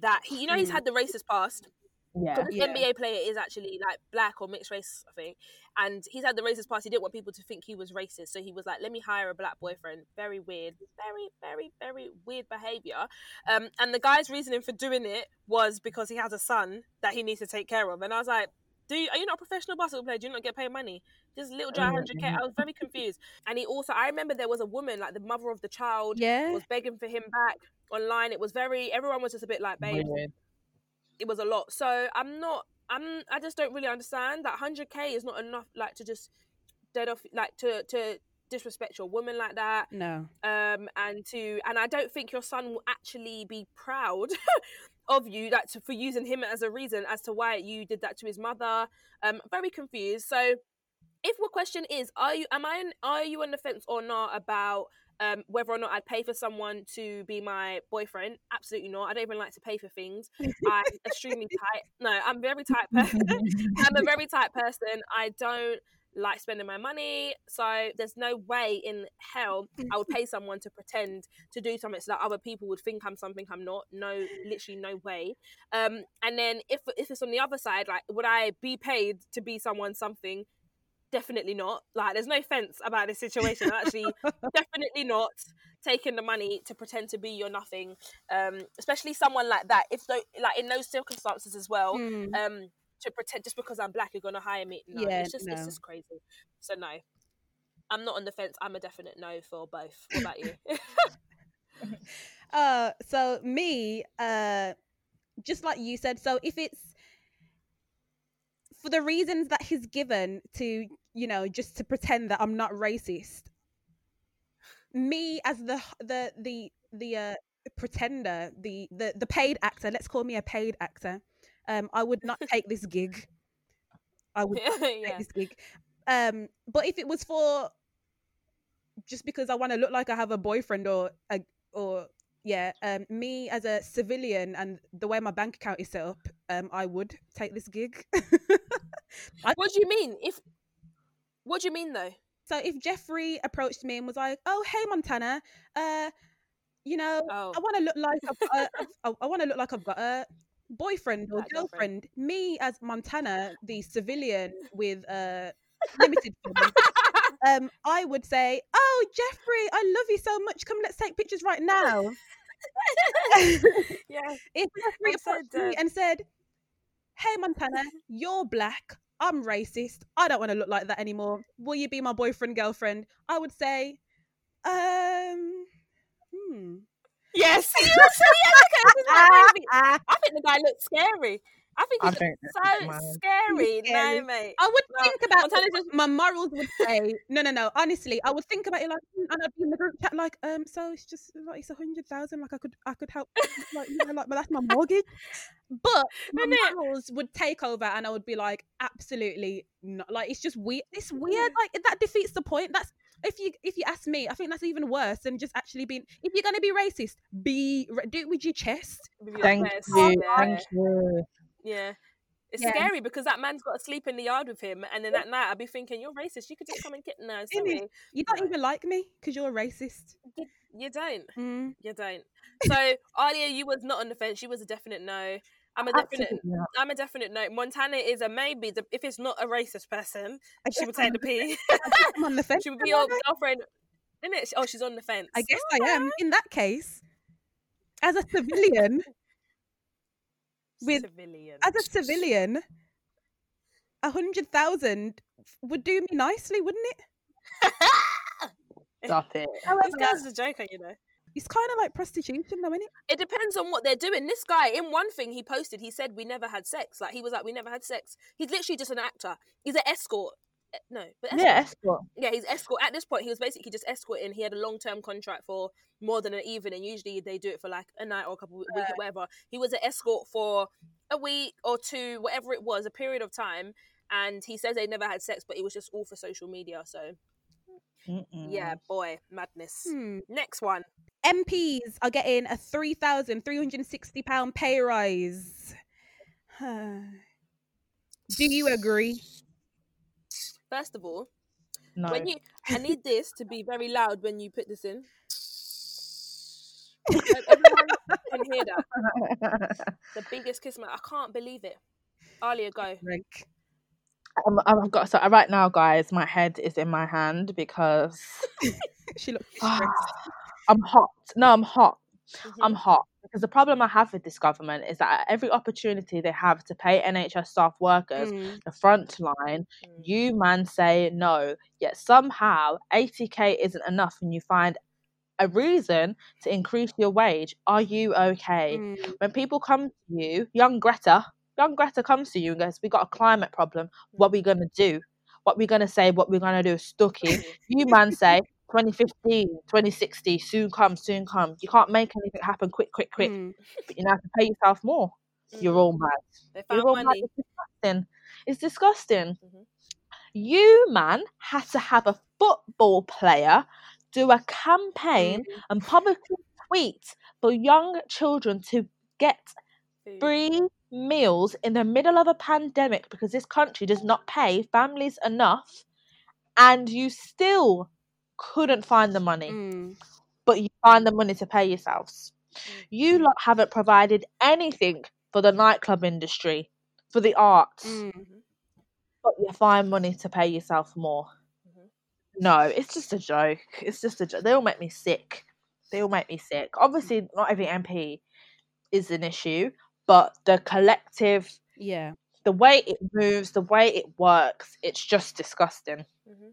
That he you know he's Mm. had the racist past. Yeah. Because this Yeah. NBA player is actually like black or mixed race, I think. And he's had the racist past. He didn't want people to think he was racist. So he was like, let me hire a black boyfriend. Very weird. Very, very, very weird behavior. Um, and the guy's reasoning for doing it was because he has a son that he needs to take care of. And I was like, do you, are you not a professional basketball player? Do you not get paid money? Just little dry Mm, 100k. I was very confused. And he also, I remember there was a woman, like the mother of the child, Yeah. was begging for him back online. It was very, everyone was just a bit like, babe, Weird. It was a lot. So I'm not. I'm. I just don't really understand that 100k is not enough. Like to just dead off. Like to to disrespect your woman like that. No. Um. And to and I don't think your son will actually be proud. *laughs* of you like to, for using him as a reason as to why you did that to his mother um very confused so if your question is are you am i on, are you on the fence or not about um, whether or not I'd pay for someone to be my boyfriend, absolutely not. I don't even like to pay for things. I'm *laughs* extremely tight. No, I'm very tight person. *laughs* I'm a very tight person. I don't like spending my money. So there's no way in hell I would *laughs* pay someone to pretend to do something so that other people would think I'm something I'm not. No, literally no way. Um, and then if if it's on the other side, like would I be paid to be someone something? Definitely not. Like there's no fence about this situation. I'm actually *laughs* definitely not taking the money to pretend to be your nothing. Um, especially someone like that. If tho- like in those circumstances as well, Mm. um, to pretend just because I'm black, you're gonna hire me. No, Yeah, it's just it's just crazy. So no, I'm not on the fence. I'm a definite no for both. What about you? *laughs* *laughs* Uh, so me, uh, just like you said, so if it's for the reasons that he's given to, you know, just to pretend that I'm not racist, me as the the the the uh pretender, the the the paid actor, let's call me a paid actor, um, I would not take this gig. I would *laughs* take yeah. this gig. Um, but if it was for just because I want to look like I have a boyfriend or a or yeah, um, me as a civilian and the way my bank account is set up, um, I would take this gig. *laughs* I- What do you mean? If what do you mean though? so if Jeffrey approached me and was like, "Oh, hey Montana, uh, you know, Oh, I want to look like I've a, *laughs* I, want to look like I've got a boyfriend or girlfriend. girlfriend." Me as Montana, the civilian *laughs* with uh limited um, I would say, "Oh, Jeffrey, I love you so much. Come, let's take pictures right now." *laughs* yeah. if Jeffrey I'm so approached me and said, "Hey, Montana, you're black. I'm racist. I don't want to look like that anymore. Will you be my boyfriend, girlfriend?" I would say, "Um, hmm." Yes. yeah, look at him, like, crazy. I think the guy looks scary. I think I he's so man. scary. *laughs* scary. No, mate. I would No, think about just- my morals would *laughs* say no, no, no. Honestly, I would think about it like, mm, and I'd be in the group chat like, um, so it's just like it's a hundred thousand. Like I could, I could help. Like, you know, like, but that's my mortgage. But *laughs* my Innit? morals would take over, and I would be like, absolutely not. Like it's just weird. It's weird. Like that defeats the point. That's if you if you ask me, I think that's even worse than just actually being. If you're gonna be racist, be do it with your chest. With your Thank chest, you. Thank you. Yeah. It's Yeah. scary because that man's got to sleep in the yard with him, and then that night I'd be thinking, "You're racist. You could just come and get no, sorry, You don't even like me because you're a racist. you don't, Mm. you don't." *laughs* So Aaliyah, you was not on the fence. You was a definite no. I'm a definite. Absolutely. I'm a definite no. Montana is a maybe. The, if it's not a racist person, she would take the P. I'm on the *laughs* fence. she would be your girlfriend. Isn't it? Oh, she's on the fence. I guess I am. In that case, as a civilian, with- civilian. as a civilian, a hundred thousand would do me nicely, wouldn't it? Stop it. *laughs* this guy's a joker, you know. It's kind of like prostitution, though, isn't it? It depends on what they're doing. This guy, in one thing he posted, he said we never had sex. Like he was like, we never had sex. He's literally just an actor. He's an escort. Eh, No, but escort. Yeah, escort. yeah, he's escort. At this point, he was basically just escorting. He had a long term contract for more than an evening. Usually, they do it for like a night or a couple of weeks, whatever. He was an escort for a week or two, whatever it was, a period of time. And he says they never had sex, but it was just all for social media. So Mm-mm. yeah, boy, madness. Hmm. Next one. MPs are getting a three thousand three hundred and sixty pound pay rise. *sighs* Do you agree? First of all, No. when you, I need this to be very loud when you put this in. *laughs* Everyone can hear that. The biggest kiss, man. I can't believe it. Aaliyah, go. Like, Um, I've got so right now, guys. My head is in my hand because *laughs* *laughs* she looks. I'm hot. No, I'm hot. Mhm. I'm hot because the problem I have with this government is that at every opportunity they have to pay NHS staff workers Mm. the front line, Mm. you man say no. Yet somehow 80k isn't enough, and you find a reason to increase your wage. Are you okay? Mm. When people come to you, young Greta, young Greta comes to you and goes, "We got a climate problem. What are we gonna do? What we gonna say? What we gonna do?" Stucky. *laughs* You man say 2015, 2060, soon come, soon come. You can't make anything happen quick, quick, quick. Mm. But you now have to pay yourself more. You're Mhm. all mad. They found You're all mad. It's disgusting. It's disgusting. Mhm. You man had to have a football player do a campaign Mm. and publicly tweet for young children to get free meals in the middle of a pandemic because this country does not pay families enough and you still couldn't find the money Mm. but you find the money to pay yourselves Mm. you lot haven't provided anything for the nightclub industry for the arts Mm. But you find money to pay yourself more Mhm. no it's just a joke it's just a joke they all make me sick they all make me sick obviously not every mp is an issue but the collective Yeah. the way it moves, the way it works, it's just disgusting. Mhm.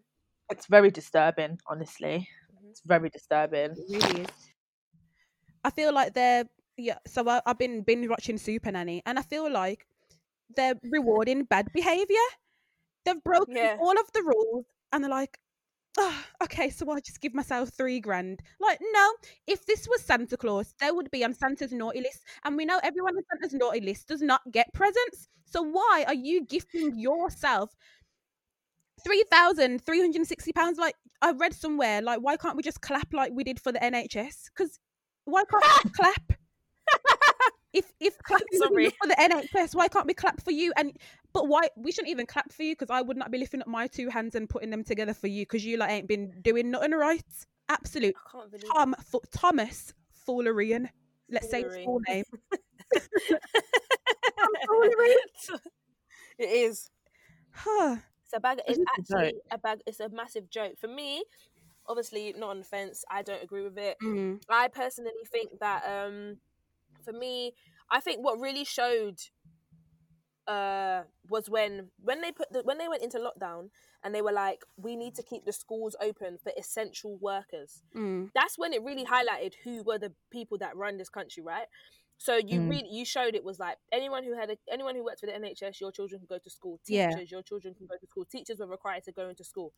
It's very disturbing, honestly. Mhm. It's very disturbing. It really is. I feel like they're yeah. So I, I've been binge watching Super Nanny, and I feel like they're rewarding bad behavior. They've broken Yeah. all of the rules, and they're like, oh, okay, so I just give myself three grand. Like, no, if this was Santa Claus, they would be on Santa's naughty list, and we know everyone on Santa's naughty list does not get presents. So why are you gifting yourself? Three thousand three hundred and sixty pounds. Like I read somewhere, like why can't we just clap like we did for the NHS? Because why can't we clap? *laughs* If if clapping Sorry. for the NHS, why can't we clap for you? And but why we shouldn't even clap for you because I would not be lifting up my two hands and putting them together for you because you like ain't been doing nothing right. Absolute I can't believe Tom Fu- Thomas Foolerian. Let's say his Foolery. full name. *laughs* *laughs* it is. Huh. It's a bag. Is actually a bag. It's a massive joke for me. Obviously, not on the fence. I don't agree with it. Mm. I personally think that um, for me, I think what really showed uh, was when when they put the, when they went into lockdown and they were like, we need to keep the schools open for essential workers. Mm. That's when it really highlighted who were the people that run this country, right? So you Mm. really you showed it was like anyone who had a, anyone who worked for the NHS, your children can go to school. Yeah. Teachers, your children can go to school. Teachers were required to go into school.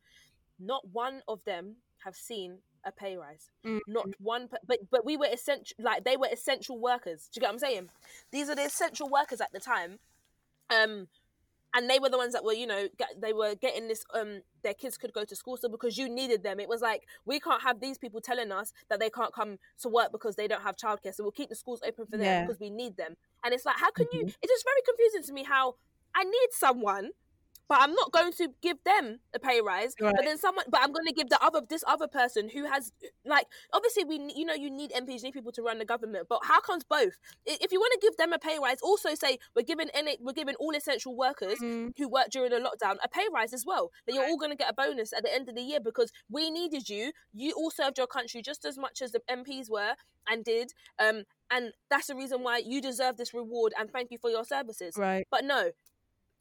Not one of them have seen a pay rise. Mm. Not one, but but we were essential. Like they were essential workers. Do you get what I'm saying? These are the essential workers at the time. Um, and they were the ones that were, you know, get, they were getting this. Um, their kids could go to school, so because you needed them, it was like we can't have these people telling us that they can't come to work because they don't have childcare. So we'll keep the schools open for them Yeah. because we need them. And it's like, how can you? Mhm. It's just very confusing to me how I need someone but I'm not going to give them a pay rise. Right. But then someone, but I'm going to give the other this other person who has like obviously we you know you need MPs, you need people to run the government. But how comes both? If you want to give them a pay rise, also say we're giving any, we're giving all essential workers Mm. who work during the lockdown a pay rise as well. That you're all going to get a bonus at the end of the year because we needed you. You all served your country just as much as the MPs were and did. Um, and that's the reason why you deserve this reward and thank you for your services. Right. But no,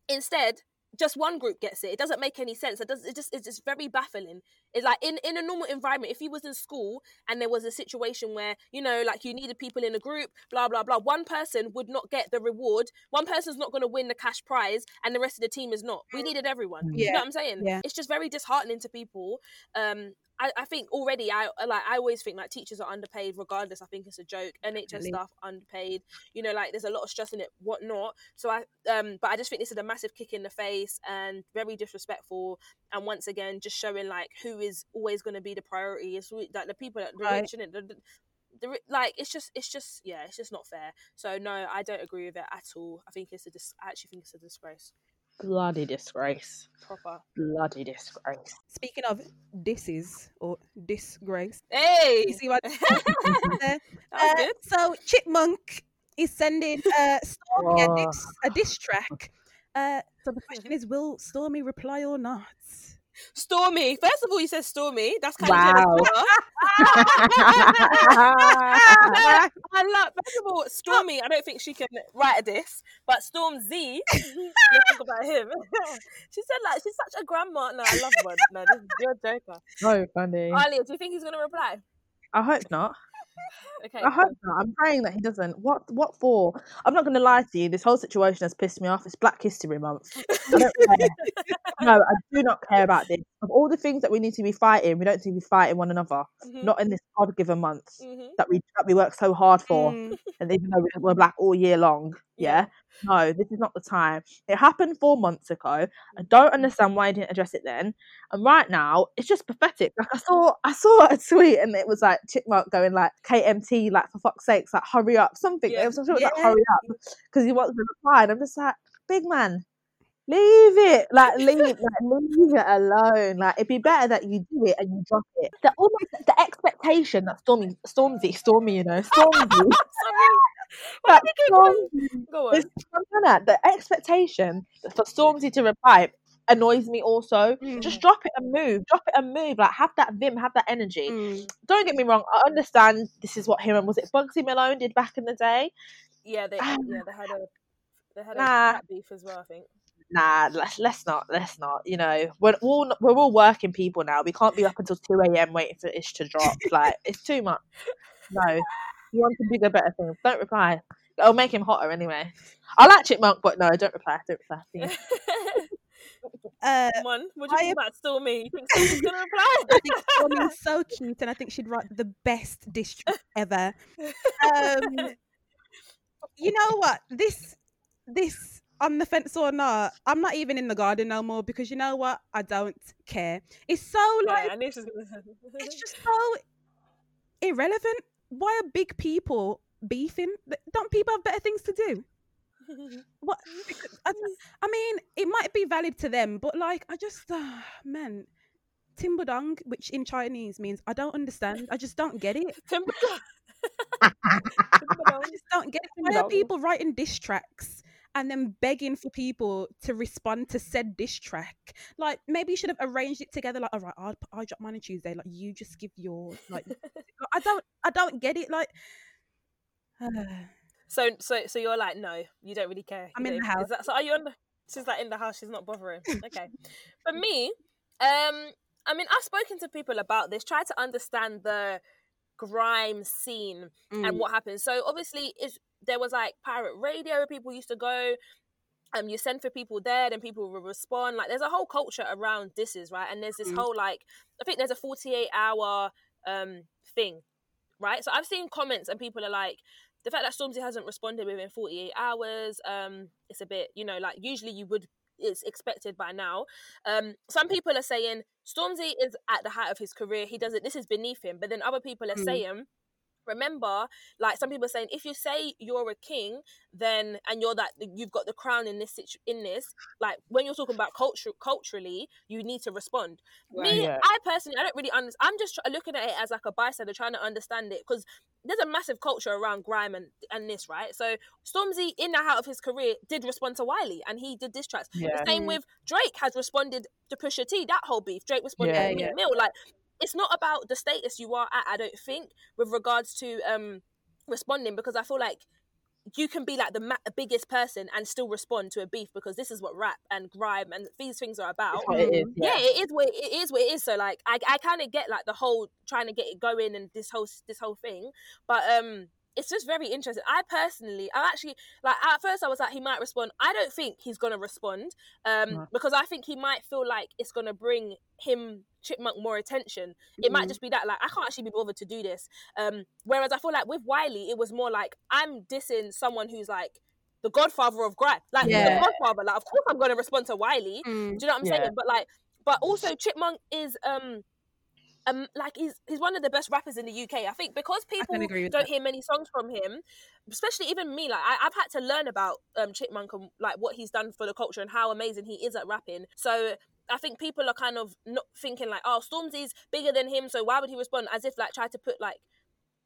instead, just one group gets it. It doesn't make any sense. It does. It just it's just very baffling. It's like in in a normal environment, if you was in school and there was a situation where you know, like you needed people in a group, blah blah blah, one person would not get the reward. One person's not going to win the cash prize, and the rest of the team is not. We needed everyone. You Yeah. know what I'm saying? Yeah. It's just very disheartening to people. Um, I, I think already I like I always think like teachers are underpaid regardless. I think it's a joke. NHS Definitely. staff underpaid. You know, like there's a lot of stress in it, whatnot. So I um but I just think this is a massive kick in the face and very disrespectful and once again just showing like who is always gonna be the priority. It's like the people that the Right. and the, the, the like it's just it's just yeah it's just not fair so no i don't agree with it at all i think it's a dis- i actually think it's a disgrace Bloody disgrace. proper Bloody disgrace. Speaking of disses or disgrace, hey you see what *laughs* there? Uh, So Chipmunk is sending uh, Stormy a, Oh. diss, a diss track. Uh, so the question *laughs* is, will Stormy reply or not? Stormy. First of all, you said Stormy. That's kind Wow. of *laughs* I love. First of all, Stormy. I don't think she can write a diss, but Storm Z. *laughs* let's talk about him. *laughs* she said like she's such a grandma. No, I love one. No, this is you're a joker. so funny. Aaliyah, do you think he's gonna reply? I hope not. Okay. I hope not. I'm praying that he doesn't. What? What for? I'm not going to lie to you. This whole situation has pissed me off. It's Black History Month. I no, I do not care *laughs* about this. Of all the things that we need to be fighting, we don't need to be fighting one another. Mhm, Not in this God given month mhm. that we that we work so hard for. Mm, and even though we- we're black all year long, Yeah. yeah. No, this is not the time. It happened four months ago. I don't mm-hmm. understand why I didn't address it then. And right now, it's just pathetic. Like I saw, I saw a tweet, and it was like Chipmunk going like KMT, like for fuck's sakes, like hurry up, something. Yeah. It was, it was like hurry up because he wants to reply, and I'm just like, big man. Leave it, like *laughs* leave, like leave it alone. Like it'd be better that you do it and you drop it. The almost the expectation that Stormy, Stormzy, Stormy, you know, Stormzy, *laughs* *laughs* Sorry. Why that did you keep calling- Stormzy Go on. the expectation for Stormzy to reply annoys me also. Just drop it and move. Drop it and move. Like have that vim, have that energy. mm. Don't get me wrong, I understand this is what him and was it Bugsy Malone did back in the day. Yeah, they Ah. yeah they had a they had Nah. a cat beef as well. I think. Nah, let's let's not, let's not. You know, we're all we're all working people now. We can't be up until two a.m. waiting for Ish to drop. *laughs* Like it's too much. No, you want to bigger, better things. Don't reply. It'll make him hotter anyway. I like Chipmunk, but no, don't reply. Don't reply. *laughs* please. Uh, Come on, what do you I- think about Stormy? You think Stormy's gonna reply? *laughs* I think Stormy is so cute, and I think she'd write the best diss track ever. Um, you know what? This, this on the fence or not, I'm not even in the garden no more because you know what? I don't care. It's so like Yeah, I knew she was gonna. it's just so irrelevant. Why are big people beefing? Don't people have better things to do? *laughs* What? I, I mean, it might be valid to them, but like, I just, uh, man, Timbudong, which in Chinese means I don't understand. I just don't get it. *laughs* Timber- *laughs* I just don't get it. Why are people writing diss tracks and then begging for people to respond to said diss track? Like, maybe you should have arranged it together. Like, all right, I'll, I'll drop mine on Tuesday. Like, you just give yours. Like, *laughs* I don't, I don't get it. Like. *sighs* So, so, so you're like, no, you don't really care. I'm in don't- the house. Is that, so are you on the? She's like in the house. She's not bothering. *laughs* Okay. For me, um, I mean, I've spoken to people about this. Try to understand the grime scene and Mm. what happened. So obviously, is there was like pirate radio people used to go. Um, you send for people there, then people will respond. Like, there's a whole culture around disses, right? And there's this Mm. whole like, I think there's a 48 hour um thing, right? So I've seen comments and people are like, the fact that Stormzy hasn't responded within 48 hours, um, it's a bit, you know, like usually you would. It's expected by now. Um, some people are saying Stormzy is at the height of his career. He doesn't. This is beneath him. But then other people are Mm. saying remember like some people are saying if you say you're a king then and you're that you've got the crown in this situ- in this like when you're talking about culture culturally you need to respond me Yeah. i personally i don't really understand i'm just tr- looking at it as like a bystander trying to understand it because there's a massive culture around grime and, and this right so stormzy in and out of his career did respond to wiley and he did diss tracks Yeah. the same Mm. with drake has responded to pusha t that whole beef drake responded Yeah, to yeah. mill like it's not about the status you are at i don't think with regards to um responding because i feel like you can be like the ma- biggest person and still respond to a beef because this is what rap and grime and these things are about. It is, yeah, it is what it is what it is. So like i, I kind of get like the whole trying to get it going and this whole this whole thing. But um it's just very interesting i personally i actually like at first i was like he might respond i don't think he's gonna respond um No. because i think he might feel like it's gonna bring him chipmunk more attention it might Mhm. just be that like i can't actually be bothered to do this um whereas i feel like with wiley it was more like i'm dissing someone who's like the godfather of grime like Yeah. the godfather like of course i'm gonna respond to wiley Mm. do you know what I'm Yeah. saying? But like, but also Chipmunk is um. Um, like he's he's one of the best rappers in the UK. I think because people don't that. hear many songs from him, especially even me. Like I, I've had to learn about um Chipmunk and like what he's done for the culture and how amazing he is at rapping. So I think people are kind of not thinking like, oh, Stormzy's bigger than him, so why would he respond? As if like try to put like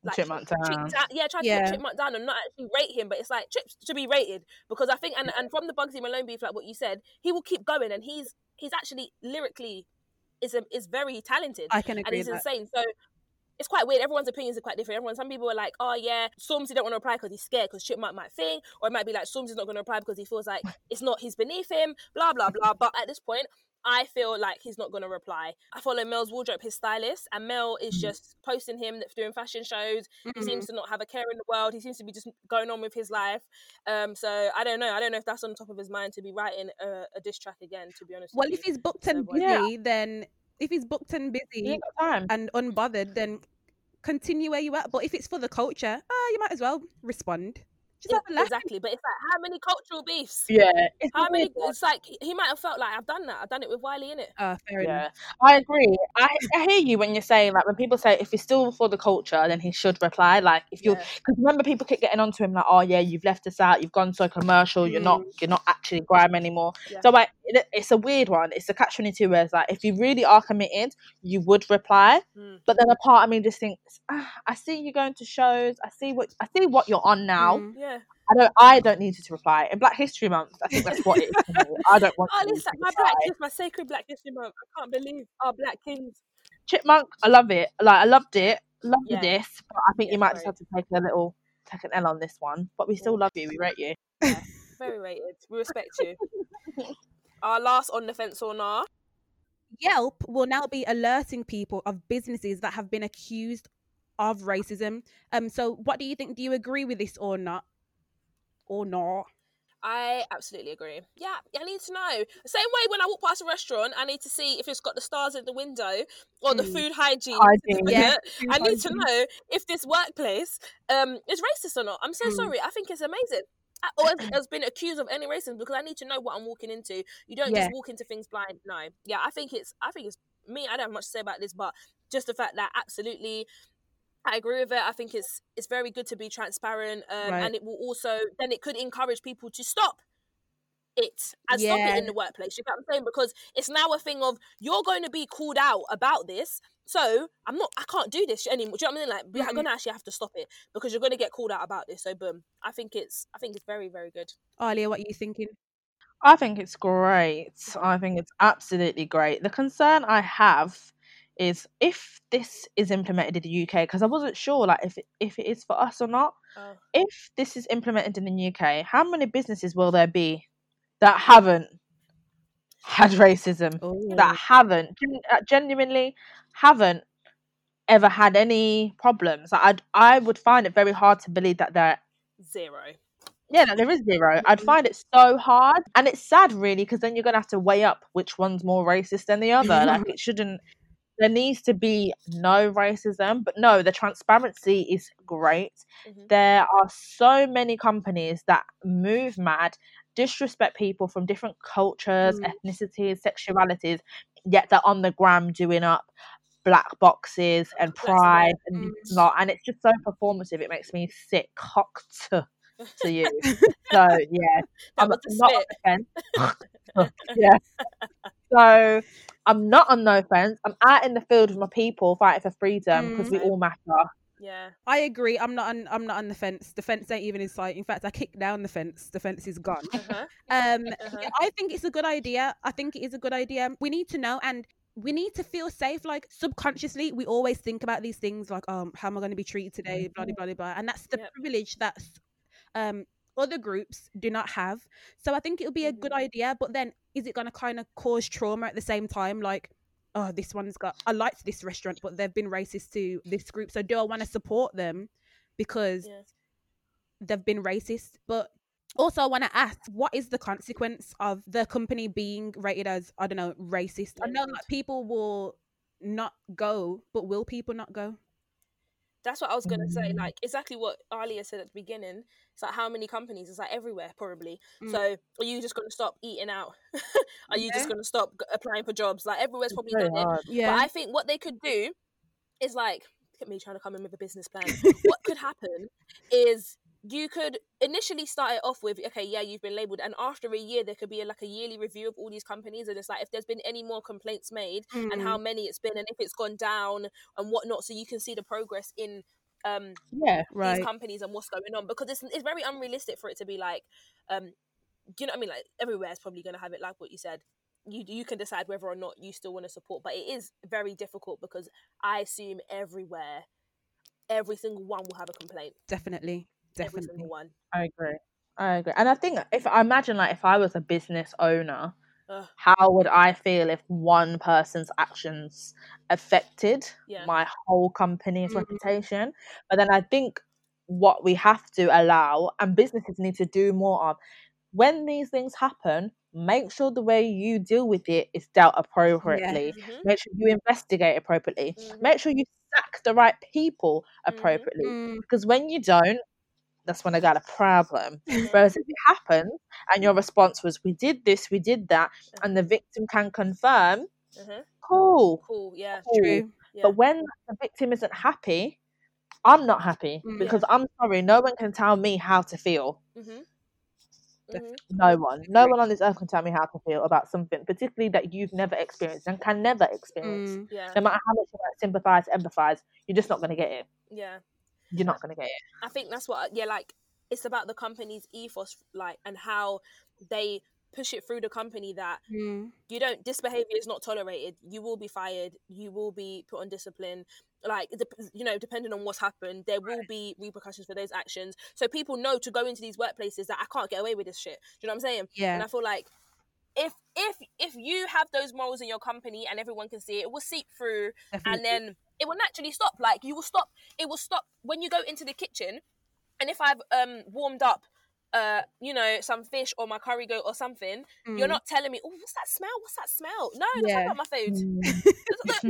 like Chipmunk Chick- down. da- yeah, try to Yeah. put Chipmunk down and not actually rate him, but it's like Chips to be rated because I think and, and from the Bugsy Malone beef, like what you said, he will keep going and he's he's actually lyrically is a, is very talented I can and agree he's with that. insane. So it's quite weird. Everyone's opinions are quite different. Everyone, some people are like, oh yeah, Stormzy don't want to apply because he's scared because Chipmunk might think, or it might be like Stormzy's not going to apply because he feels like *laughs* it's not he's beneath him, blah blah blah. But at this point, I feel like he's not going to reply. I follow Mel's wardrobe, his stylist, and Mel is Mhm. just posting him doing fashion shows. He Mhm. seems to not have a care in the world. He seems to be just going on with his life. Um, so I don't know. I don't know if that's on top of his mind to be writing a, a diss track again. To be honest. Well, with if you. he's booked and So, busy, yeah. then if he's booked and busy ain't got time. and unbothered, then continue where you at. But if it's for the culture, ah, you might as well respond. Just Yeah, have exactly. But it's like how many cultural beefs? Yeah, it's How many? weird one. It's like he might have felt like I've done that. I've done it with Wiley in it. Ah, fair enough. I agree. I, I hear you when you're saying like when people say if he's still for the culture, then he should reply. Like if you, Yeah. because remember people keep getting onto him like, oh yeah, you've left us out, you've gone so commercial, you're not, you're not actually grime anymore. Yeah. So like it, it's a weird one. It's a catch twenty two where it's like if you really are committed, you would reply. Mm. But then a part of me just thinks, ah, I see you going to shows, I see what I see what you're on now. Mm. Yeah. I don't I don't need you to reply. In Black History Month, I think that's what it is. I don't want Oh, you listen, to my reply. black kids, my sacred Black History Month. I can't believe our Black Kings. Chipmunk, I love it. Like I loved it, loved Yeah. the diss, but I think Yeah, you might just have to take a little take an L on this one. But we still Yeah. love you. We rate you. Very rated. We respect you. *laughs* our last on the fence or not. Yelp will now be alerting people of businesses that have been accused of racism. Um, so what do you think? Do you agree with this or not? Or not? I absolutely agree. Yeah, I need to know. Same way when I walk past a restaurant, I need to see if it's got the stars in the window or the Mm. food hygiene. Hygiene. Yeah. *laughs* certificate. I need to know if this workplace um is racist or not. I'm so Mm. sorry. I think it's amazing. Or has, has been accused of any racism because I need to know what I'm walking into. You don't Yeah. just walk into things blind. No. Yeah, I think it's I think it's me. I don't have much to say about this, but just the fact that absolutely I agree with it. I think it's it's very good to be transparent, um, Right. and it will also then it could encourage people to stop it and stop it in the workplace. You get what I'm saying? Because it's now a thing of you're going to be called out about this, so I'm not. I can't do this anymore. Do you know what I mean? Like we're Mhm. going to actually have to stop it because you're going to get called out about this. So boom, I think it's I think it's very very good. Aaliyah, what are you thinking? I think it's great. I think it's absolutely great. The concern I have is if this is implemented in the UK, because I wasn't sure like if it, if it is for us or not. Oh. If this is implemented in the UK, how many businesses will there be that haven't had racism? Oh, that haven't gen- uh, genuinely haven't ever had any problems. I'd I would find it very hard to believe that there. Zero. Yeah, that there is zero. I'd Mhm. find it so hard, and it's sad, really, because then you're gonna have to weigh up which one's more racist than the other. *laughs* like it shouldn't. There needs to be no racism, but no, the transparency is great. Mhm. There are so many companies that move mad, disrespect people from different cultures, Mm. ethnicities, sexualities, yet they're on the gram doing up black boxes and pride and Mm. this and it's just so performative. It makes me sick, cocked *laughs* to you. *laughs* So yeah, I'm not on spit. the fence. *laughs* yeah. So I'm not on no fence. I'm out in the field with my people fighting for freedom because we Mm. all matter. Yeah. I agree. I'm not on. I'm not on the fence. The fence ain't even in sight. In fact, I kicked down the fence. The fence is gone. Uh-huh. *laughs* Um, *laughs* Uh-huh. yeah, I think it's a good idea. I think it is a good idea. We need to know and we need to feel safe. Like subconsciously, we always think about these things like, um, how am I going to be treated today? Blah blah blah blah. And that's the Yep. privilege that um other groups do not have. So I think it would be a good Mhm. idea. But then, is it going to kind of cause trauma at the same time? Like, oh, this one's got. I liked this restaurant, but they've been racist to this group. So do I want to support them because Yeah. they've been racist. But also, I want to ask, what is the consequence of the company being rated as I don't know racist? I know Labelled. that people will not go, but will people not go? That's what I was gonna say. Mm. Like exactly what Aaliyah said at the beginning. It's like how many companies? It's like everywhere probably. Mm. So are you just gonna stop eating out? *laughs* are you just gonna stop applying for jobs? Like everywhere's probably done it. Yeah, But I think what they could do is like, look at me trying to come in with a business plan. *laughs* what could happen is you could initially start it off with, okay, yeah, you've been labeled, and after a year, there could be a, like a yearly review of all these companies, and it's like if there's been any more complaints made and Mm. how many it's been, and if it's gone down and whatnot, so you can see the progress in um Yeah. right. these companies and what's going on because it's it's very unrealistic for it to be like um do you know what I mean like everywhere is probably going to have it like what you said you you can decide whether or not you still want to support but it is very difficult because I assume everywhere every single one will have a complaint Definitely, every definitely. single one I agree. I agree. And I think if I imagine like if I was a business owner, Ugh. how would I feel if one person's actions affected Yeah. my whole company's Mhm. reputation? But then I think what we have to allow and businesses need to do more of when these things happen, make sure the way you deal with it is dealt appropriately. Mhm, Make sure you investigate appropriately. mhm, Make sure you sack the right people Mhm. appropriately. Mm, Because when you don't, that's when I got a problem. *laughs* Whereas if it happens and your response was, we did this, we did that, and the victim can confirm, mhm. cool. cool yeah cool. true. yeah But when the victim isn't happy, I'm not happy Mm. because I'm sorry, no one can tell me how to feel. Mhm, Def- mhm. No one. No one on this earth can tell me how to feel about something, particularly that you've never experienced and can never experience. Mm, yeah No matter how much you sympathize, empathize, you're just not going to get it. yeah You're not going to get it. I think that's what yeah like it's about the company's ethos like and how they push it through the company that mm, you don't this behavior is not tolerated. You will be fired. You will be put on discipline. Like dep- you know depending on what's happened there will be repercussions for those actions. So people know to go into these workplaces that i can't get away with this shit. Do you know what i'm saying? Yeah. And i feel like if if if you have those morals in your company and everyone can see it it will seep through definitely. and then it will naturally stop like you will stop it will stop when you go into the kitchen and if i've um warmed up uh you know some fish or my curry goat or something you're Mm, not telling me oh what's that smell what's that smell no that's Yeah. not my food Mm. *laughs* That's that's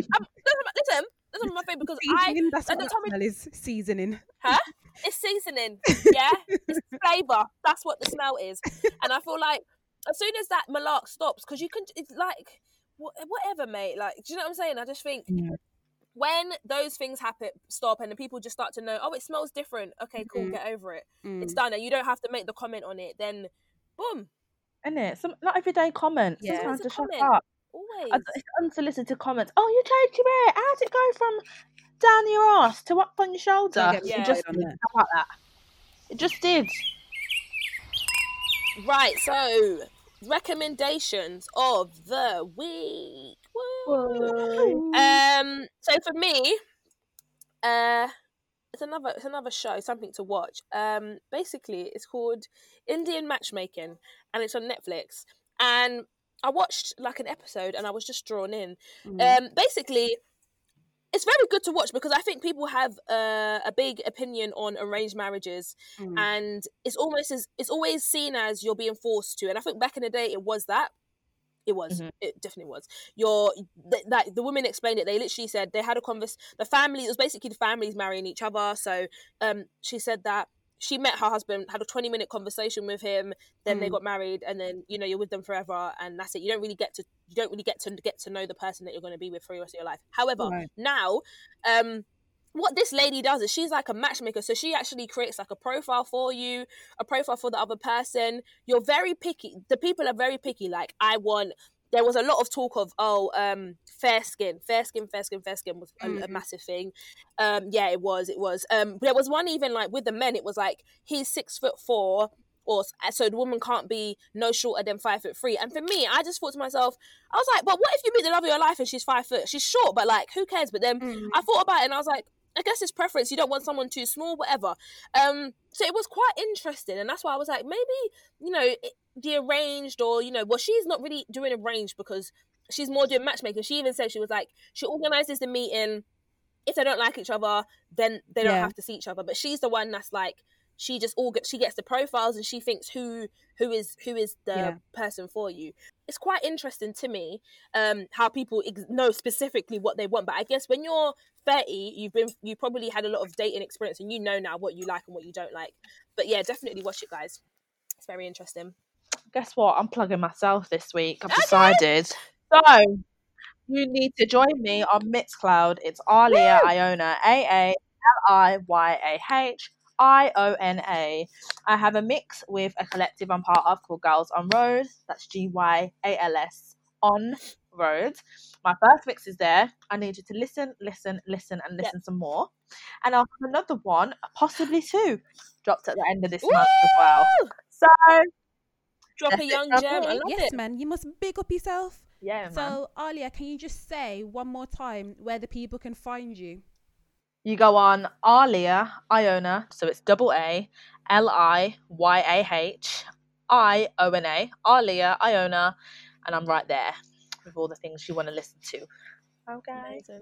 listen that's not my food because *laughs* i seasoning. That's what the that smell is. Seasoning. Huh? It's seasoning yeah it's *laughs* flavor that's what the smell is and i feel like as soon as that malark stops because you can it's like whatever mate like do you know what i'm saying i just think Yeah. When those things happen stop and the people just start to know oh it smells different okay cool Mhm. get over it it's Mm, done and you don't have to make the comment on it then boom Isn't it? Some not everyday comments. Yeah. Sometimes It's a just shut up. always It's unsolicited comments. Oh, you changed your hair. How'd it go from down your ass to up on your shoulder? Don't get me Yeah. It just started on did. that. How about that? It just did. right so recommendations of the week Woo. Um. So for me, uh, it's another it's another show, something to watch. Um. Basically, it's called Indian Matchmaking, and it's on Netflix. And I watched like an episode, and I was just drawn in. mm, Um. Basically. It's very good to watch because I think people have uh, a big opinion on arranged marriages, mm, and it's almost as it's always seen as you're being forced to. And I think back in the day, it was that. It was. Mhm. It definitely was. Your th- that the women explained it. They literally said they had a convers. The family. It was basically the families marrying each other. So um, she said that she met her husband, had a 20 minute conversation with him, then they Mm. got married, and then you know you're with them forever, and that's it. You don't really get to you don't really get to get to know the person that you're going to be with for the rest of your life. However, Right. now, um, what this lady does is she's like a matchmaker, so she actually creates like a profile for you, a profile for the other person. You're very picky. The people are very picky. Like I want. There was a lot of talk of oh, um, fair skin, fair skin, fair skin, fair skin was a, a Mhm. massive thing. Um, yeah, it was, it was. Um, there was one even like with the men, it was like he's six foot four, or so the woman can't be no shorter than five foot three. And for me, I just thought to myself, I was like, but what if you meet the love of your life and she's five foot? She's short, but like, who cares? But then Mm. I thought about it and I was like, I guess it's preference. You don't want someone too small, whatever. Um, so it was quite interesting, and that's why I was like, maybe you know, it- the arranged or you know, well, she's not really doing arranged because she's more doing matchmaking. She even said she was like, she organizes the meeting. If they don't like each other, then they don't Yeah. have to see each other. But she's the one that's like, she just all get, she gets the profiles and she thinks who who is who is the Yeah. person for you. It's quite interesting to me um, how people ex- know specifically what they want. But I guess when you're 30, you've been you probably had a lot of dating experience and you know now what you like and what you don't like. But yeah, definitely watch it, guys. It's very interesting. Guess what? I'm plugging myself this week. I've decided. So you need to join me on Mixcloud. It's Aaliyah Iona, A A L I Y A H I O N A. I have a mix with a collective I'm part of called Gyals on Road. That's G Y A L S on Road. My first mix is there. I need you to listen, listen, listen, and Yep. listen some more. And I'll have another one, possibly two, dropped at the end of this month as well. So Drop a young gem. I love yes, it. man. You must big up yourself. yeah, man. So, Aaliyah, can you just say one more time where the people can find you? You go on Aaliyah Iona, so it's double A L I Y A H I O N A, Aaliyah Iona, and I'm right there with all the things you want to listen to. Okay. Amazing.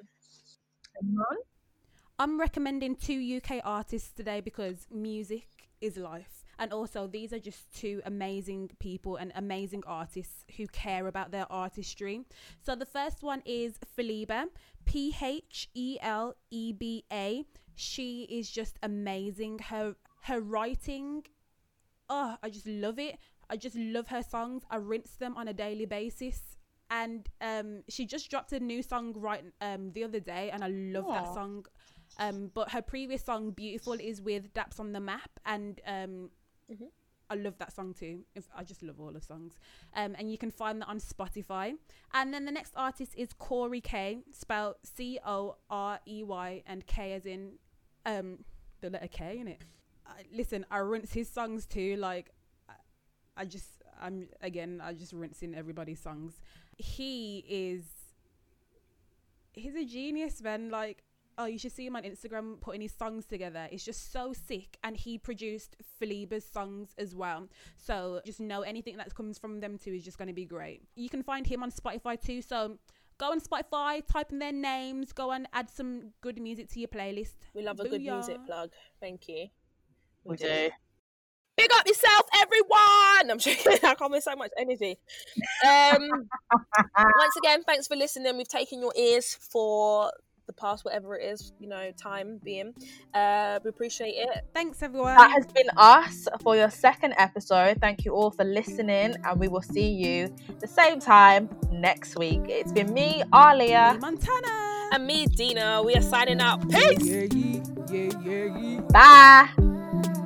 I'm recommending two UK artists today because music is life. And also, these are just two amazing people and amazing artists who care about their artistry. So, the first one is Pheleba, P H E L E B A. She is just amazing. Her her writing, oh, I just love it. I just love her songs. I rinse them on a daily basis. And um, she just dropped a new song right um, the other day, and I love that song. Um, but her previous song, "Beautiful," is with Daps on the Map, and Mhm. I love that song too. I just love all the songs. Um, and you can find that on Spotify. And then the next artist is Corey K, spelled C O R E Y, and K as in um the letter K in it. Uh, listen, I rinse his songs too. Like, I, I just, I'm again, I just rinsing everybody's songs. He is, he's a genius, man. Like, oh, you should see him on Instagram putting his songs together. It's just so sick. And he produced Pheleba's songs as well. So just know anything that comes from them two is just going to be great. You can find him on Spotify too. So go on Spotify, type in their names, go and add some good music to your playlist. We love a good music plug. Thank you. We do. Big up yourself, everyone! I'm joking. *laughs* I come with so much energy. Um, *laughs* once again, thanks for listening. We've taken your ears for the past whatever it is, you know, time being. Uh, we appreciate it. Thanks, everyone. That has been us for your second episode. Thank you all for listening, and we will see you the same time next week. It's been me, Aaliyah. Montana. And me, Dina, we are signing out. Peace! Yeah, yeah, yeah, yeah, yeah. Bye.